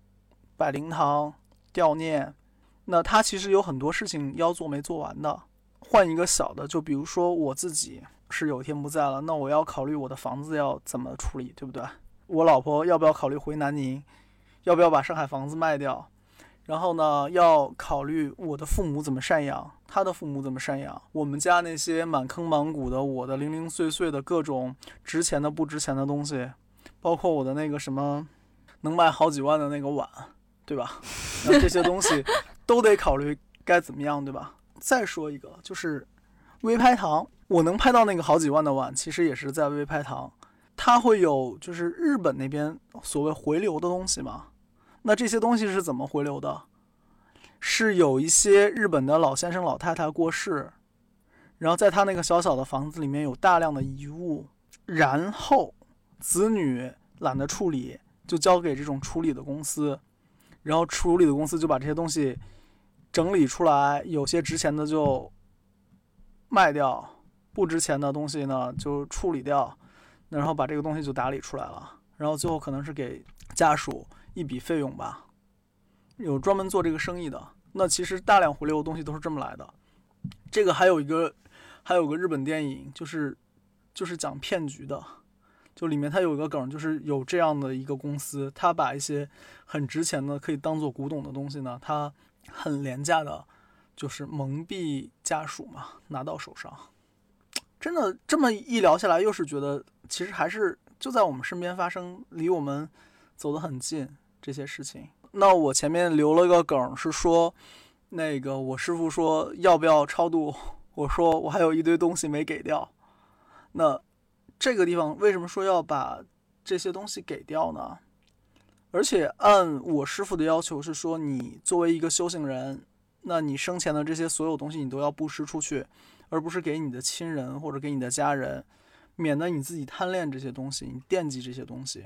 摆灵堂吊念。那他其实有很多事情要做没做完的。换一个小的，就比如说我自己是有一天不在了，那我要考虑我的房子要怎么处理，对不对？我老婆要不要考虑回南宁？要不要把上海房子卖掉？然后呢，要考虑我的父母怎么赡养，他的父母怎么赡养，我们家那些满坑满谷的我的零零碎碎的各种值钱的不值钱的东西。包括我的那个什么能卖好几万的那个碗，对吧？那这些东西都得考虑该怎么样，对吧？再说一个，就是微拍堂，我能拍到那个好几万的碗，其实也是在微拍堂，它会有就是日本那边所谓回流的东西嘛。那这些东西是怎么回流的？是有一些日本的老先生老太太过世，然后在他那个小小的房子里面有大量的遗物，然后。子女懒得处理，就交给这种处理的公司，然后处理的公司就把这些东西整理出来，有些值钱的就卖掉，不值钱的东西呢就处理掉，然后把这个东西就打理出来了，然后最后可能是给家属一笔费用吧，有专门做这个生意的。那其实大量回流的东西都是这么来的。这个还有一个，还有个日本电影，就是就是讲骗局的。就里面它有一个梗，就是有这样的一个公司，它把一些很值钱的、可以当做古董的东西呢，它很廉价的，就是蒙蔽家属嘛，拿到手上。真的这么一聊下来，又是觉得其实还是就在我们身边发生，离我们走得很近这些事情。那我前面留了个梗，是说那个我师傅说要不要超度，我说我还有一堆东西没给掉，那。这个地方为什么说要把这些东西给掉呢？而且按我师傅的要求是说，你作为一个修行人，那你生前的这些所有东西你都要布施出去，而不是给你的亲人或者给你的家人，免得你自己贪恋这些东西，你惦记这些东西。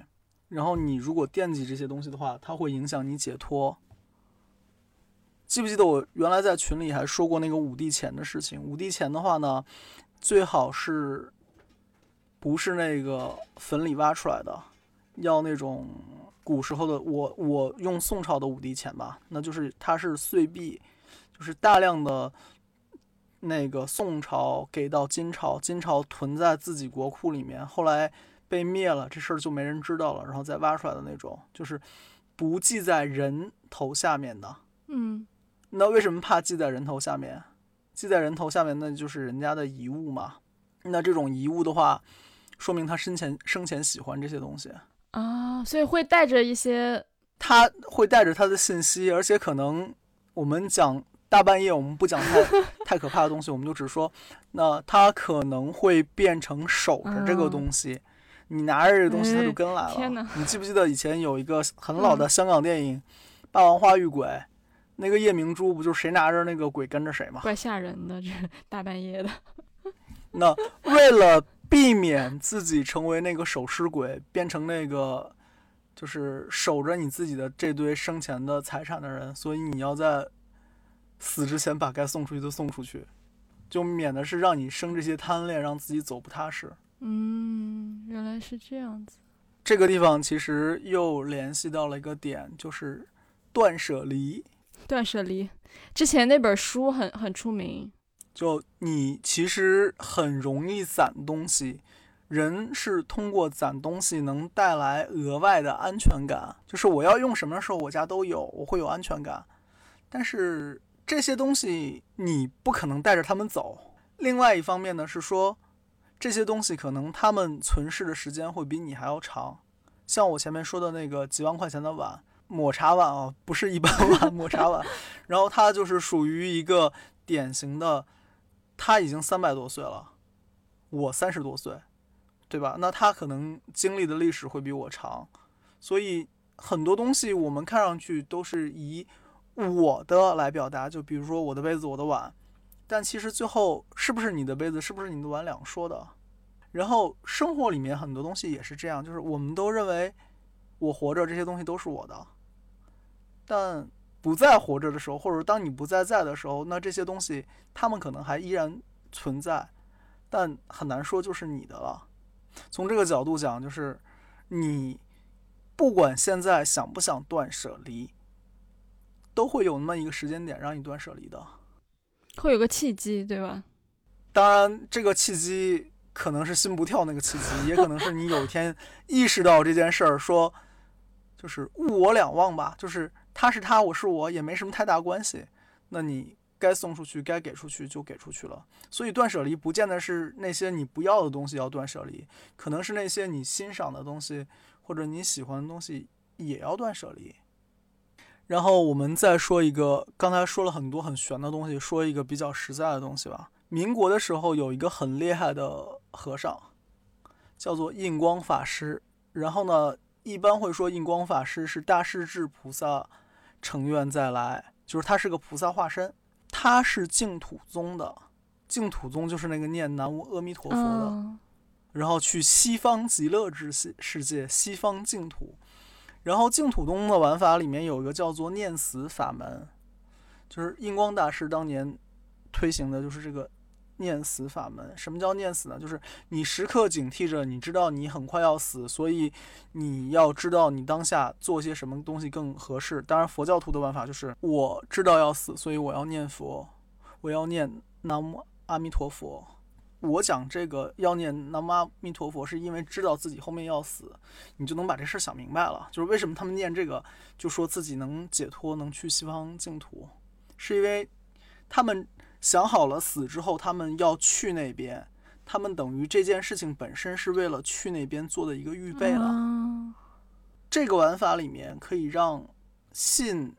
然后你如果惦记这些东西的话，它会影响你解脱。记不记得我原来在群里还说过那个五帝钱的事情？五帝钱的话呢，最好是。不是那个坟里挖出来的，要那种古时候的。我我用宋朝的五帝钱吧，那就是它是碎币，就是大量的那个宋朝给到金朝，金朝囤在自己国库里面，后来被灭了，这事儿就没人知道了，然后再挖出来的那种，就是不记在人头下面的。嗯，那为什么怕记在人头下面？记在人头下面，那就是人家的遗物嘛。那这种遗物的话。说明他生前生前喜欢这些东西啊，所以会带着一些，他会带着他的信息，而且可能我们讲大半夜，我们不讲太 (laughs) 太可怕的东西，我们就只说，那他可能会变成守着这个东西，你拿着这个东西，他就跟来了。天你记不记得以前有一个 (laughs) 很老的香港电影《霸王花遇鬼》，那个夜明珠不就是谁拿着那个鬼跟着谁吗？怪吓人的，这大半夜的。(laughs) 那为了。避免自己成为那个守尸鬼，变成那个就是守着你自己的这堆生前的财产的人，所以你要在死之前把该送出去的送出去，就免得是让你生这些贪恋，让自己走不踏实。嗯，原来是这样子。这个地方其实又联系到了一个点，就是断舍离。断舍离，之前那本书很很出名。就你其实很容易攒东西，人是通过攒东西能带来额外的安全感。就是我要用什么的时候，我家都有，我会有安全感。但是这些东西你不可能带着他们走。另外一方面呢，是说。这些东西可能他们存世的时间会比你还要长，像我前面说的那个几万块钱的碗，抹茶碗啊，不是一般碗，(laughs) 抹茶碗。然后它就是属于一个典型的，他已经三百多岁了，我三十多岁，对吧？那他可能经历的历史会比我长，所以很多东西我们看上去都是以我的来表达，就比如说我的杯子，我的碗。但其实最后是不是你的杯子，是不是你的碗两说的。然后生活里面很多东西也是这样，就是我们都认为我活着这些东西都是我的，但不再活着的时候，或者当你不再在的时候，那这些东西他们可能还依然存在，但很难说就是你的了。从这个角度讲，就是你不管现在想不想断舍离，都会有那么一个时间点让你断舍离的。会有个契机，对吧？当然，这个契机可能是心不跳那个契机，也可能是你有一天意识到这件事儿，说就是物我两忘吧，就是他是他，我是我，也没什么太大关系。那你该送出去，该给出去就给出去了。所以断舍离不见得是那些你不要的东西要断舍离，可能是那些你欣赏的东西或者你喜欢的东西也要断舍离。然后我们再说一个，刚才说了很多很玄的东西，说一个比较实在的东西吧。民国的时候有一个很厉害的和尚，叫做印光法师。然后呢，一般会说印光法师是大势至菩萨成愿再来，就是他是个菩萨化身。他是净土宗的，净土宗就是那个念南无阿弥陀佛的，然后去西方极乐之世世界，西方净土。然后净土宗的玩法里面有一个叫做念死法门，就是印光大师当年推行的就是这个念死法门。什么叫念死呢？就是你时刻警惕着，你知道你很快要死，所以你要知道你当下做些什么东西更合适。当然，佛教徒的玩法就是我知道要死，所以我要念佛，我要念南无阿弥陀佛。我讲这个要念南无阿弥陀佛，是因为知道自己后面要死，你就能把这事儿想明白了。就是为什么他们念这个，就说自己能解脱，能去西方净土，是因为他们想好了死之后他们要去那边，他们等于这件事情本身是为了去那边做的一个预备了。这个玩法里面可以让信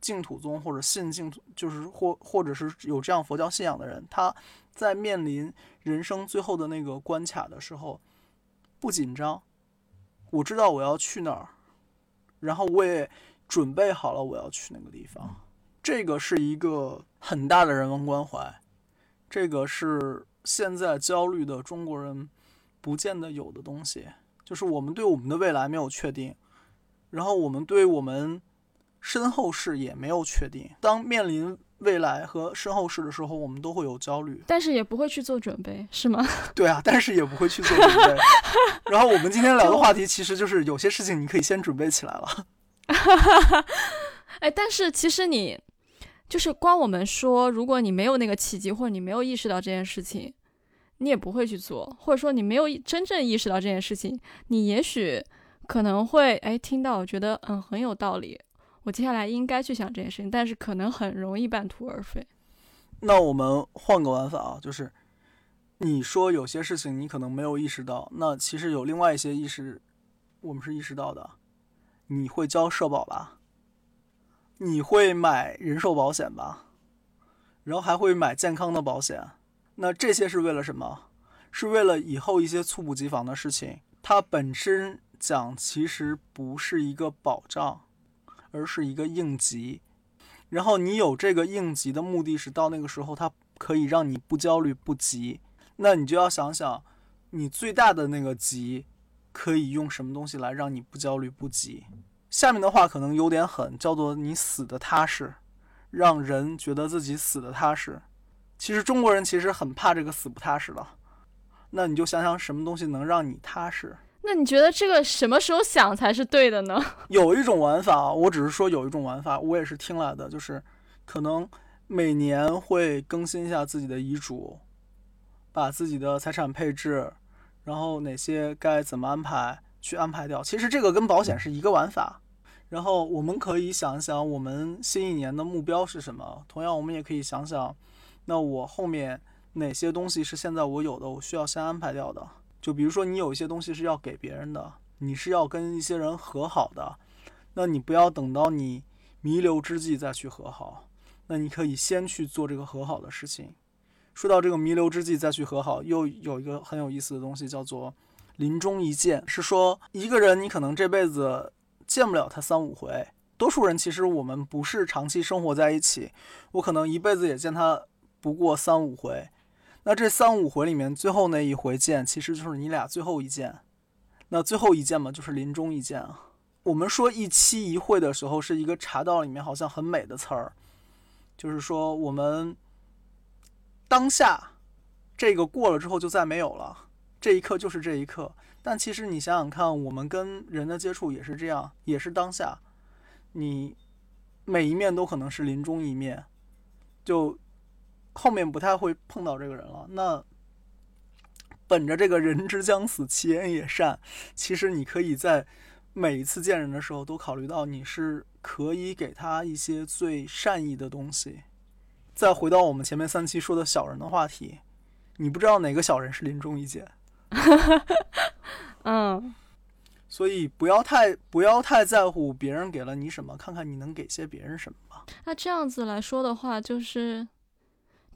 净土宗或者信净土，就是或或者是有这样佛教信仰的人，他。在面临人生最后的那个关卡的时候，不紧张。我知道我要去哪儿，然后我也准备好了我要去那个地方。这个是一个很大的人文关怀，这个是现在焦虑的中国人不见得有的东西。就是我们对我们的未来没有确定，然后我们对我们身后事也没有确定。当面临未来和身后事的时候，我们都会有焦虑，但是也不会去做准备，是吗？(laughs) 对啊，但是也不会去做准备。(laughs) 然后我们今天聊的话题，其实就是有些事情你可以先准备起来了。(laughs) 哎，但是其实你就是光我们说，如果你没有那个契机，或者你没有意识到这件事情，你也不会去做，或者说你没有真正意识到这件事情，你也许可能会哎听到，觉得嗯很有道理。我接下来应该去想这件事情，但是可能很容易半途而废。那我们换个玩法啊，就是你说有些事情你可能没有意识到，那其实有另外一些意识，我们是意识到的。你会交社保吧？你会买人寿保险吧？然后还会买健康的保险。那这些是为了什么？是为了以后一些猝不及防的事情。它本身讲其实不是一个保障。而是一个应急，然后你有这个应急的目的是到那个时候，它可以让你不焦虑不急。那你就要想想，你最大的那个急，可以用什么东西来让你不焦虑不急？下面的话可能有点狠，叫做你死的踏实，让人觉得自己死的踏实。其实中国人其实很怕这个死不踏实的，那你就想想什么东西能让你踏实。那你觉得这个什么时候想才是对的呢？有一种玩法，我只是说有一种玩法，我也是听来的，就是可能每年会更新一下自己的遗嘱，把自己的财产配置，然后哪些该怎么安排去安排掉。其实这个跟保险是一个玩法。然后我们可以想一想，我们新一年的目标是什么？同样，我们也可以想想，那我后面哪些东西是现在我有的，我需要先安排掉的。就比如说，你有一些东西是要给别人的，你是要跟一些人和好的，那你不要等到你弥留之际再去和好，那你可以先去做这个和好的事情。说到这个弥留之际再去和好，又有一个很有意思的东西，叫做临终一见，是说一个人你可能这辈子见不了他三五回，多数人其实我们不是长期生活在一起，我可能一辈子也见他不过三五回。那这三五回里面，最后那一回见，其实就是你俩最后一见。那最后一见嘛，就是临终一见啊。我们说一期一会的时候，是一个茶道里面好像很美的词儿，就是说我们当下这个过了之后就再没有了，这一刻就是这一刻。但其实你想想看，我们跟人的接触也是这样，也是当下，你每一面都可能是临终一面，就。后面不太会碰到这个人了。那本着这个“人之将死，其言也善”，其实你可以在每一次见人的时候都考虑到，你是可以给他一些最善意的东西。再回到我们前面三期说的小人的话题，你不知道哪个小人是临终一见。(laughs) 嗯，所以不要太不要太在乎别人给了你什么，看看你能给些别人什么吧。那这样子来说的话，就是。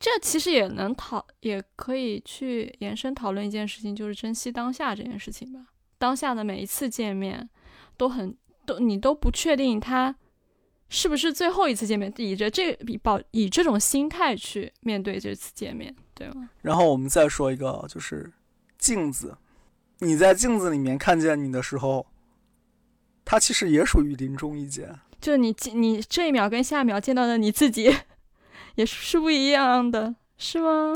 这其实也能讨，也可以去延伸讨论一件事情，就是珍惜当下这件事情吧。当下的每一次见面，都很都你都不确定他是不是最后一次见面，以着这以保以这种心态去面对这次见面，对吗？然后我们再说一个，就是镜子。你在镜子里面看见你的时候，它其实也属于临终一见。就你你这一秒跟下一秒见到的你自己。也是不一样的，是吗？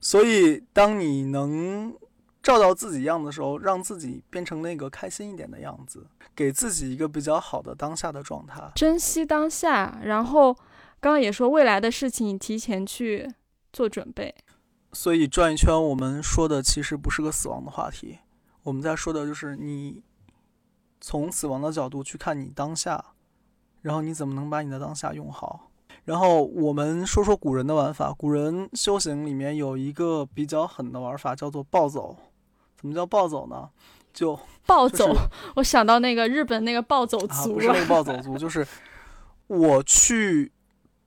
所以，当你能照到自己样的时候，让自己变成那个开心一点的样子，给自己一个比较好的当下的状态，珍惜当下。然后，刚刚也说未来的事情，提前去做准备。所以转一圈，我们说的其实不是个死亡的话题，我们在说的就是你从死亡的角度去看你当下，然后你怎么能把你的当下用好。然后我们说说古人的玩法。古人修行里面有一个比较狠的玩法，叫做暴走。怎么叫暴走呢？就暴走。(laughs) 我想到那个日本那个暴走族不是那个暴走族，(laughs) 就是我去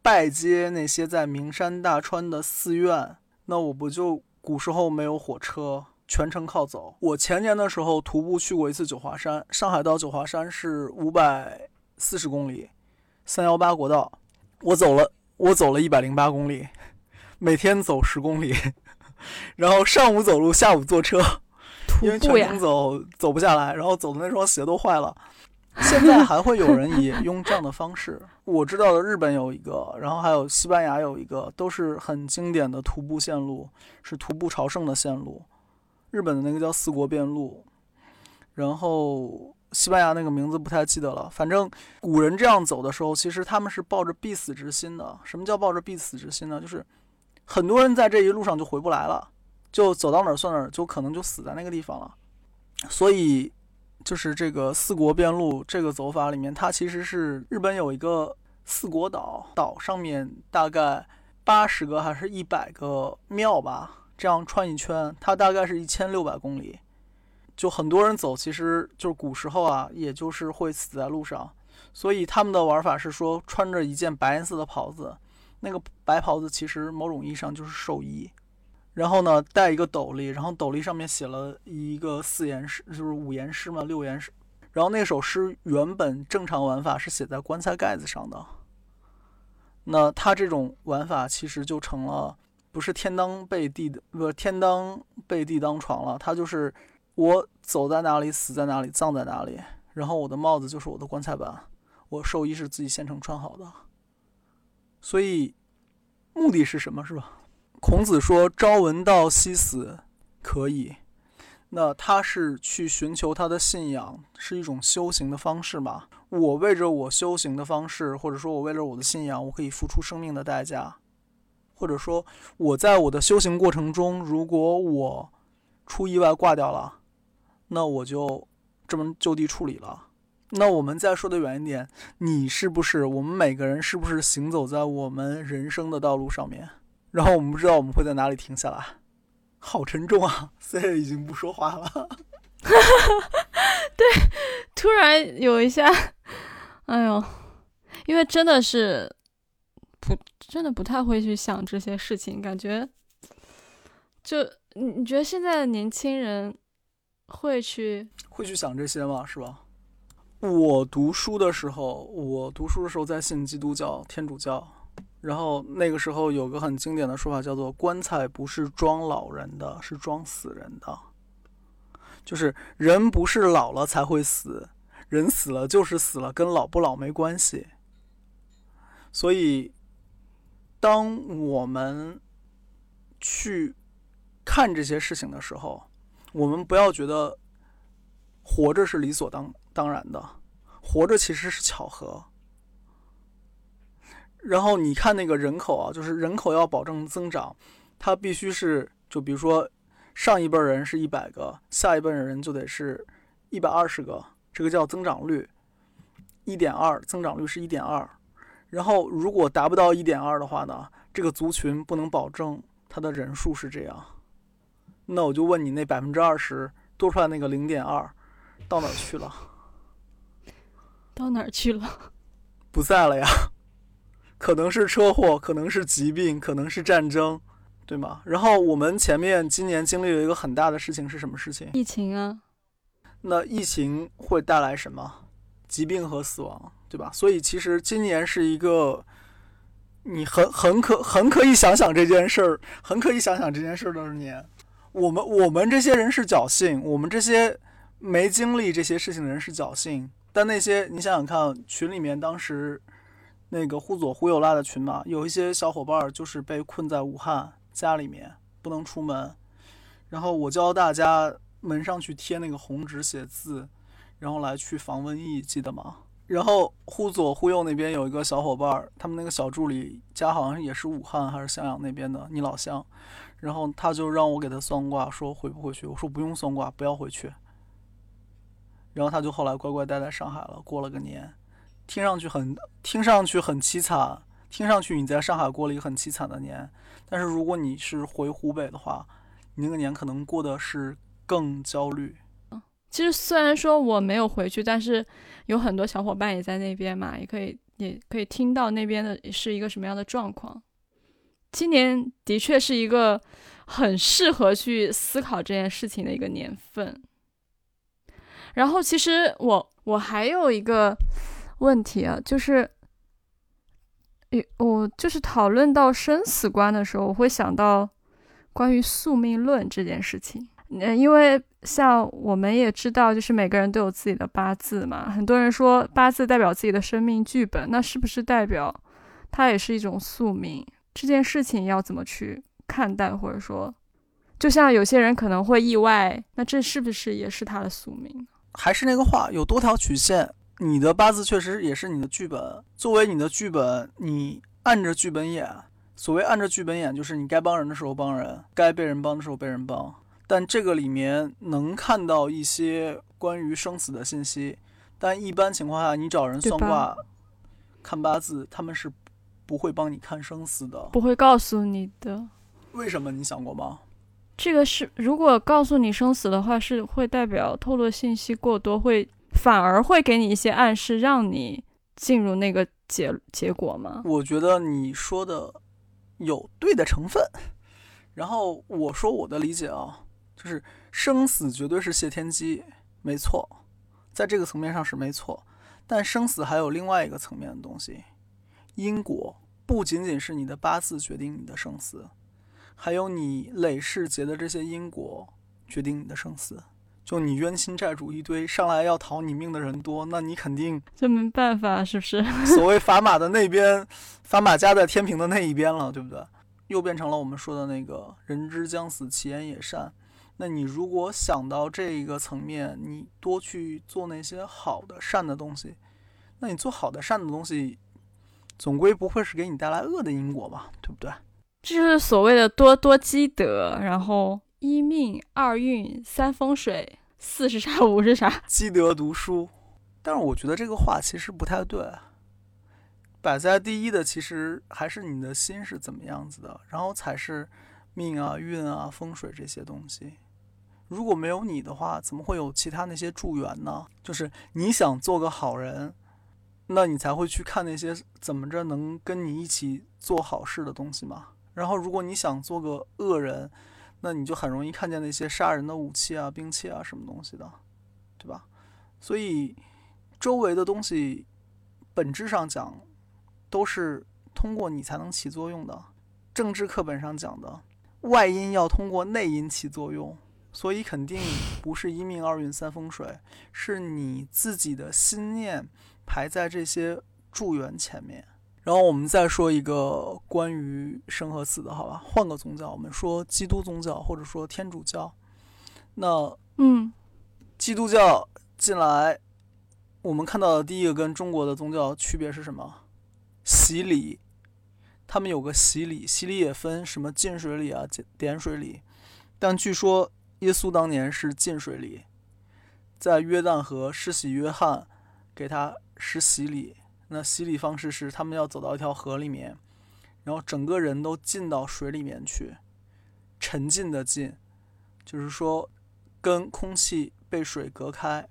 拜接那些在名山大川的寺院，那我不就古时候没有火车，全程靠走。我前年的时候徒步去过一次九华山，上海到九华山是五百四十公里，三幺八国道。我走了，我走了一百零八公里，每天走十公里，(laughs) 然后上午走路，下午坐车，因为全程走走不下来，然后走的那双鞋都坏了。(laughs) 现在还会有人也用这样的方式。我知道的日本有一个，然后还有西班牙有一个，都是很经典的徒步线路，是徒步朝圣的线路。日本的那个叫四国遍路，然后。西班牙那个名字不太记得了，反正古人这样走的时候，其实他们是抱着必死之心的。什么叫抱着必死之心呢？就是很多人在这一路上就回不来了，就走到哪儿算哪儿，就可能就死在那个地方了。所以，就是这个四国遍路这个走法里面，它其实是日本有一个四国岛，岛上面大概八十个还是一百个庙吧，这样穿一圈，它大概是一千六百公里。就很多人走，其实就是古时候啊，也就是会死在路上，所以他们的玩法是说穿着一件白颜色的袍子，那个白袍子其实某种意义上就是寿衣，然后呢戴一个斗笠，然后斗笠上面写了一个四言诗，就是五言诗嘛，六言诗，然后那首诗原本正常玩法是写在棺材盖子上的，那他这种玩法其实就成了不是天当被地的，不是天当被地当床了，他就是。我走在哪里，死在哪里，葬在哪里。然后我的帽子就是我的棺材板，我寿衣是自己现成穿好的。所以，目的是什么？是吧？孔子说：“朝闻道，夕死可以。”那他是去寻求他的信仰，是一种修行的方式嘛？我为着我修行的方式，或者说我为了我的信仰，我可以付出生命的代价，或者说我在我的修行过程中，如果我出意外挂掉了，那我就这么就地处理了。那我们再说的远一点，你是不是我们每个人是不是行走在我们人生的道路上面？然后我们不知道我们会在哪里停下来，好沉重啊！(laughs) C 已经不说话了。(laughs) 对，突然有一下，(laughs) 哎呦，因为真的是不真的不太会去想这些事情，感觉就你你觉得现在的年轻人会去会去想这些吗？是吧？我读书的时候，我读书的时候在信基督教、天主教，然后那个时候有个很经典的说法，叫做“棺材不是装老人的，是装死人的”，就是人不是老了才会死，人死了就是死了，跟老不老没关系。所以，当我们去看这些事情的时候，我们不要觉得活着是理所当。当然的，活着其实是巧合。然后你看那个人口啊，就是人口要保证增长，它必须是就比如说上一辈人是一百个，下一辈人就得是一百二十个，这个叫增长率，一点二，增长率是一点二。然后如果达不到一点二的话呢，这个族群不能保证它的人数是这样。那我就问你，那百分之二十多出来那个零点二到哪去了？到哪儿去了？(laughs) 不在了呀，可能是车祸，可能是疾病，可能是战争，对吗？然后我们前面今年经历了一个很大的事情是什么事情？疫情啊。那疫情会带来什么？疾病和死亡，对吧？所以其实今年是一个你很很可很可以想想这件事儿，很可以想想这件事儿的年。我们我们这些人是侥幸，我们这些没经历这些事情的人是侥幸。但那些你想想看，群里面当时那个忽左忽右拉的群嘛，有一些小伙伴就是被困在武汉家里面不能出门，然后我教大家门上去贴那个红纸写字，然后来去防瘟疫，记得吗？然后忽左忽右那边有一个小伙伴，他们那个小助理家好像也是武汉还是襄阳那边的，你老乡，然后他就让我给他算卦，说回不回去？我说不用算卦，不要回去。然后他就后来乖乖待在上海了，过了个年，听上去很听上去很凄惨，听上去你在上海过了一个很凄惨的年，但是如果你是回湖北的话，你那个年可能过的是更焦虑。其实虽然说我没有回去，但是有很多小伙伴也在那边嘛，也可以也可以听到那边的是一个什么样的状况。今年的确是一个很适合去思考这件事情的一个年份。然后，其实我我还有一个问题啊，就是，我就是讨论到生死观的时候，我会想到关于宿命论这件事情。嗯，因为像我们也知道，就是每个人都有自己的八字嘛，很多人说八字代表自己的生命剧本，那是不是代表它也是一种宿命？这件事情要怎么去看待，或者说，就像有些人可能会意外，那这是不是也是他的宿命？还是那个话，有多条曲线，你的八字确实也是你的剧本。作为你的剧本，你按着剧本演。所谓按着剧本演，就是你该帮人的时候帮人，该被人帮的时候被人帮。但这个里面能看到一些关于生死的信息。但一般情况下，你找人算卦、看八字，他们是不会帮你看生死的，不会告诉你的。为什么？你想过吗？这个是，如果告诉你生死的话，是会代表透露信息过多，会反而会给你一些暗示，让你进入那个结结果吗？我觉得你说的有对的成分。然后我说我的理解啊，就是生死绝对是谢天机，没错，在这个层面上是没错。但生死还有另外一个层面的东西，因果不仅仅是你的八字决定你的生死。还有你累世结的这些因果，决定你的生死。就你冤亲债主一堆，上来要讨你命的人多，那你肯定就没办法，是不是？(laughs) 所谓砝码的那边，砝码加在天平的那一边了，对不对？又变成了我们说的那个“人之将死，其言也善”。那你如果想到这一个层面，你多去做那些好的、善的东西，那你做好的、善的东西，总归不会是给你带来恶的因果吧？对不对？这就是所谓的多多积德，然后一命二运三风水，四是啥？(laughs) 五是啥？积德读书。但是我觉得这个话其实不太对。摆在第一的其实还是你的心是怎么样子的，然后才是命啊、运啊、风水这些东西。如果没有你的话，怎么会有其他那些助缘呢？就是你想做个好人，那你才会去看那些怎么着能跟你一起做好事的东西嘛。然后，如果你想做个恶人，那你就很容易看见那些杀人的武器啊、兵器啊什么东西的，对吧？所以，周围的东西本质上讲都是通过你才能起作用的。政治课本上讲的，外因要通过内因起作用。所以肯定不是一命二运三风水，是你自己的心念排在这些助缘前面。然后我们再说一个关于生和死的，好吧？换个宗教，我们说基督宗教或者说天主教。那嗯，基督教进来，我们看到的第一个跟中国的宗教区别是什么？洗礼，他们有个洗礼，洗礼也分什么浸水礼啊、点水礼，但据说。耶稣当年是浸水礼，在约旦河施洗约翰给他施洗礼。那洗礼方式是，他们要走到一条河里面，然后整个人都浸到水里面去，沉浸的浸，就是说跟空气被水隔开，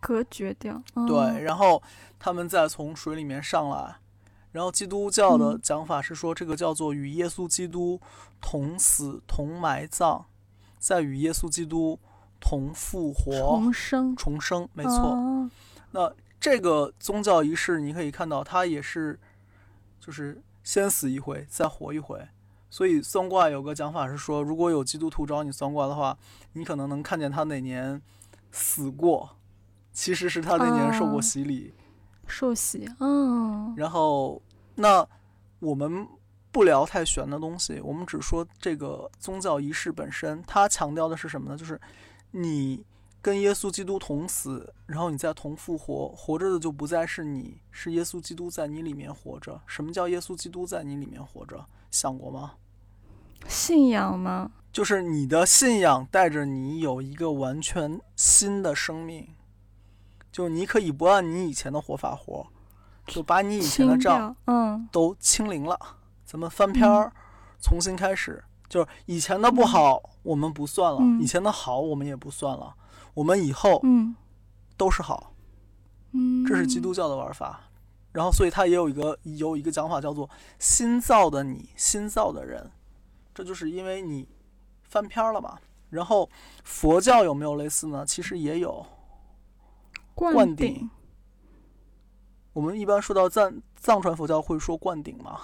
隔绝掉。对，然后他们再从水里面上来。然后基督教的讲法是说，这个叫做与耶稣基督同死同埋葬。在与耶稣基督同复活、重生、重生，没错。那这个宗教仪式，你可以看到，它也是，就是先死一回，再活一回。所以算卦有个讲法是说，如果有基督徒找你算卦的话，你可能能看见他哪年死过，其实是他那年受过洗礼。受洗，嗯。然后，那我们。不聊太玄的东西，我们只说这个宗教仪式本身。它强调的是什么呢？就是你跟耶稣基督同死，然后你再同复活。活着的就不再是你，是耶稣基督在你里面活着。什么叫耶稣基督在你里面活着？想过吗？信仰吗？就是你的信仰带着你有一个完全新的生命，就你可以不按你以前的活法活，就把你以前的账嗯都清零了。咱们翻篇儿，重新开始，就是以前的不好，我们不算了；以前的好，我们也不算了。我们以后，嗯，都是好。嗯，这是基督教的玩法。然后，所以它也有一个有一个讲法，叫做“新造的你，新造的人”。这就是因为你翻篇了嘛。然后，佛教有没有类似呢？其实也有。灌顶。我们一般说到藏藏传佛教会说灌顶嘛。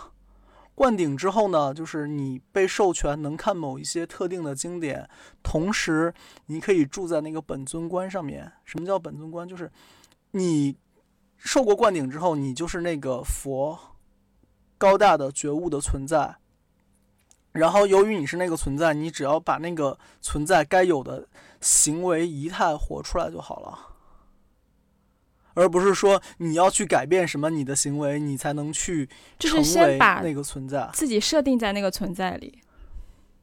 灌顶之后呢，就是你被授权能看某一些特定的经典，同时你可以住在那个本尊观上面。什么叫本尊观？就是你受过灌顶之后，你就是那个佛高大的觉悟的存在。然后由于你是那个存在，你只要把那个存在该有的行为仪态活出来就好了。而不是说你要去改变什么你的行为，你才能去就是先把那个存在自己设定在那个存在里，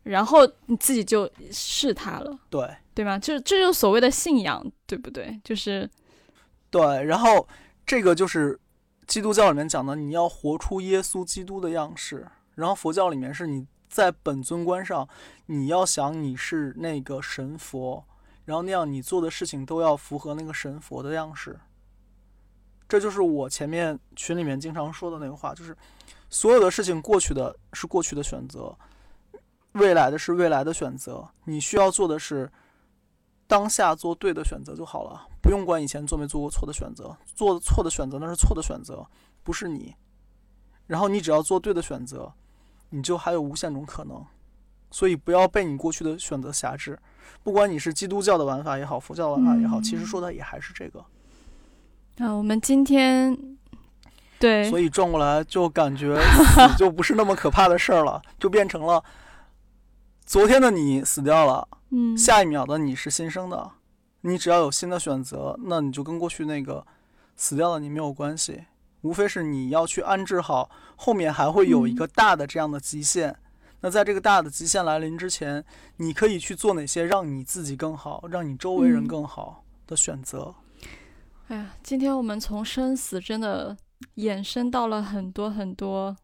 然后你自己就是他了，对对吗？这这就是所谓的信仰，对不对？就是对，然后这个就是基督教里面讲的，你要活出耶稣基督的样式，然后佛教里面是你在本尊观上，你要想你是那个神佛，然后那样你做的事情都要符合那个神佛的样式。这就是我前面群里面经常说的那个话，就是所有的事情过去的是过去的选择，未来的是未来的选择。你需要做的是当下做对的选择就好了，不用管以前做没做过错的选择，做错的选择那是错的选择，不是你。然后你只要做对的选择，你就还有无限种可能。所以不要被你过去的选择辖制，不管你是基督教的玩法也好，佛教的玩法也好，其实说的也还是这个。啊，我们今天对，所以转过来就感觉死就不是那么可怕的事儿了，就变成了昨天的你死掉了，嗯，下一秒的你是新生的，你只要有新的选择，那你就跟过去那个死掉的你没有关系，无非是你要去安置好后面还会有一个大的这样的极限。那在这个大的极限来临之前，你可以去做哪些让你自己更好、让你周围人嗯更好的选择？哎呀，今天我们从生死真的衍生到了很多很多，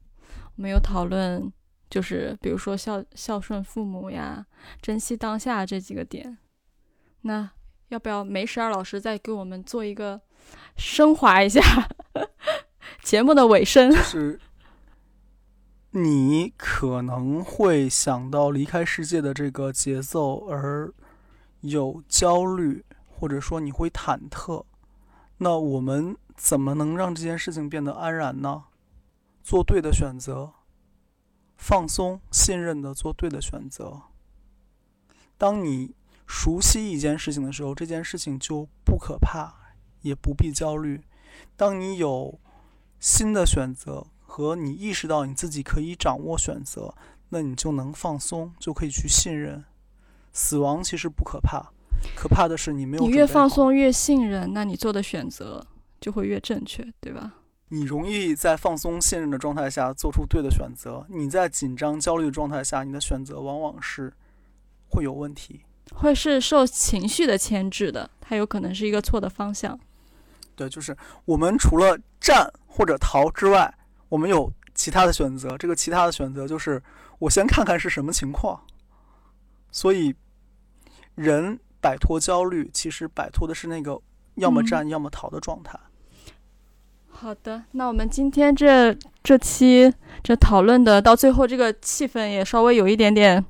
我们有讨论，就是比如说孝孝顺父母呀，珍惜当下这几个点。那要不要梅十二老师再给我们做一个升华一下 (laughs) 节目的尾声？就是你可能会想到离开世界的这个节奏而有焦虑，或者说你会忐忑。那我们怎么能让这件事情变得安然呢？做对的选择，放松、信任的做对的选择。当你熟悉一件事情的时候，这件事情就不可怕，也不必焦虑。当你有新的选择和你意识到你自己可以掌握选择，那你就能放松，就可以去信任。死亡其实不可怕，可怕的是你没有你越放松越信任，那你做的选择就会越正确，对吧？你容易在放松信任的状态下做出对的选择。你在紧张焦虑的状态下，你的选择往往是会有问题。会是受情绪的牵制的，它有可能是一个错的方向。对，就是我们除了战或者逃之外，我们有其他的选择。这个其他的选择就是我先看看是什么情况。所以，人摆脱焦虑，其实摆脱的是那个要么嗯战、要么逃的状态。好的，那我们今天这这期这讨论的到最后，这个气氛也稍微有一点点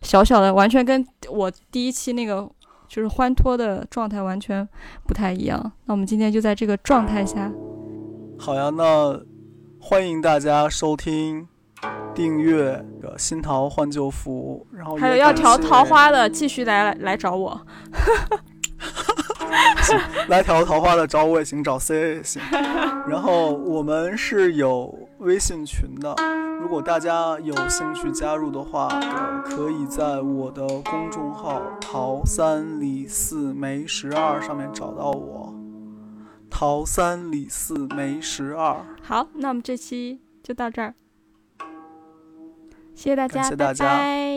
小小的，完全跟我第一期那个就是欢脱的状态完全不太一样。那我们今天就在这个状态下，好呀，那欢迎大家收听、订阅《呃新桃换旧符》，然后还有要调桃花的，继续来来来找我。(laughs) 来调桃花的找我也行，找 C 也行。然后我们是有微信群的，如果大家有兴趣加入的话，呃，可以在我的公众号“桃三李四梅十二”上面找到我。桃三李四梅十二，好，那我们这期就到这儿，谢谢大家，感谢大家。拜拜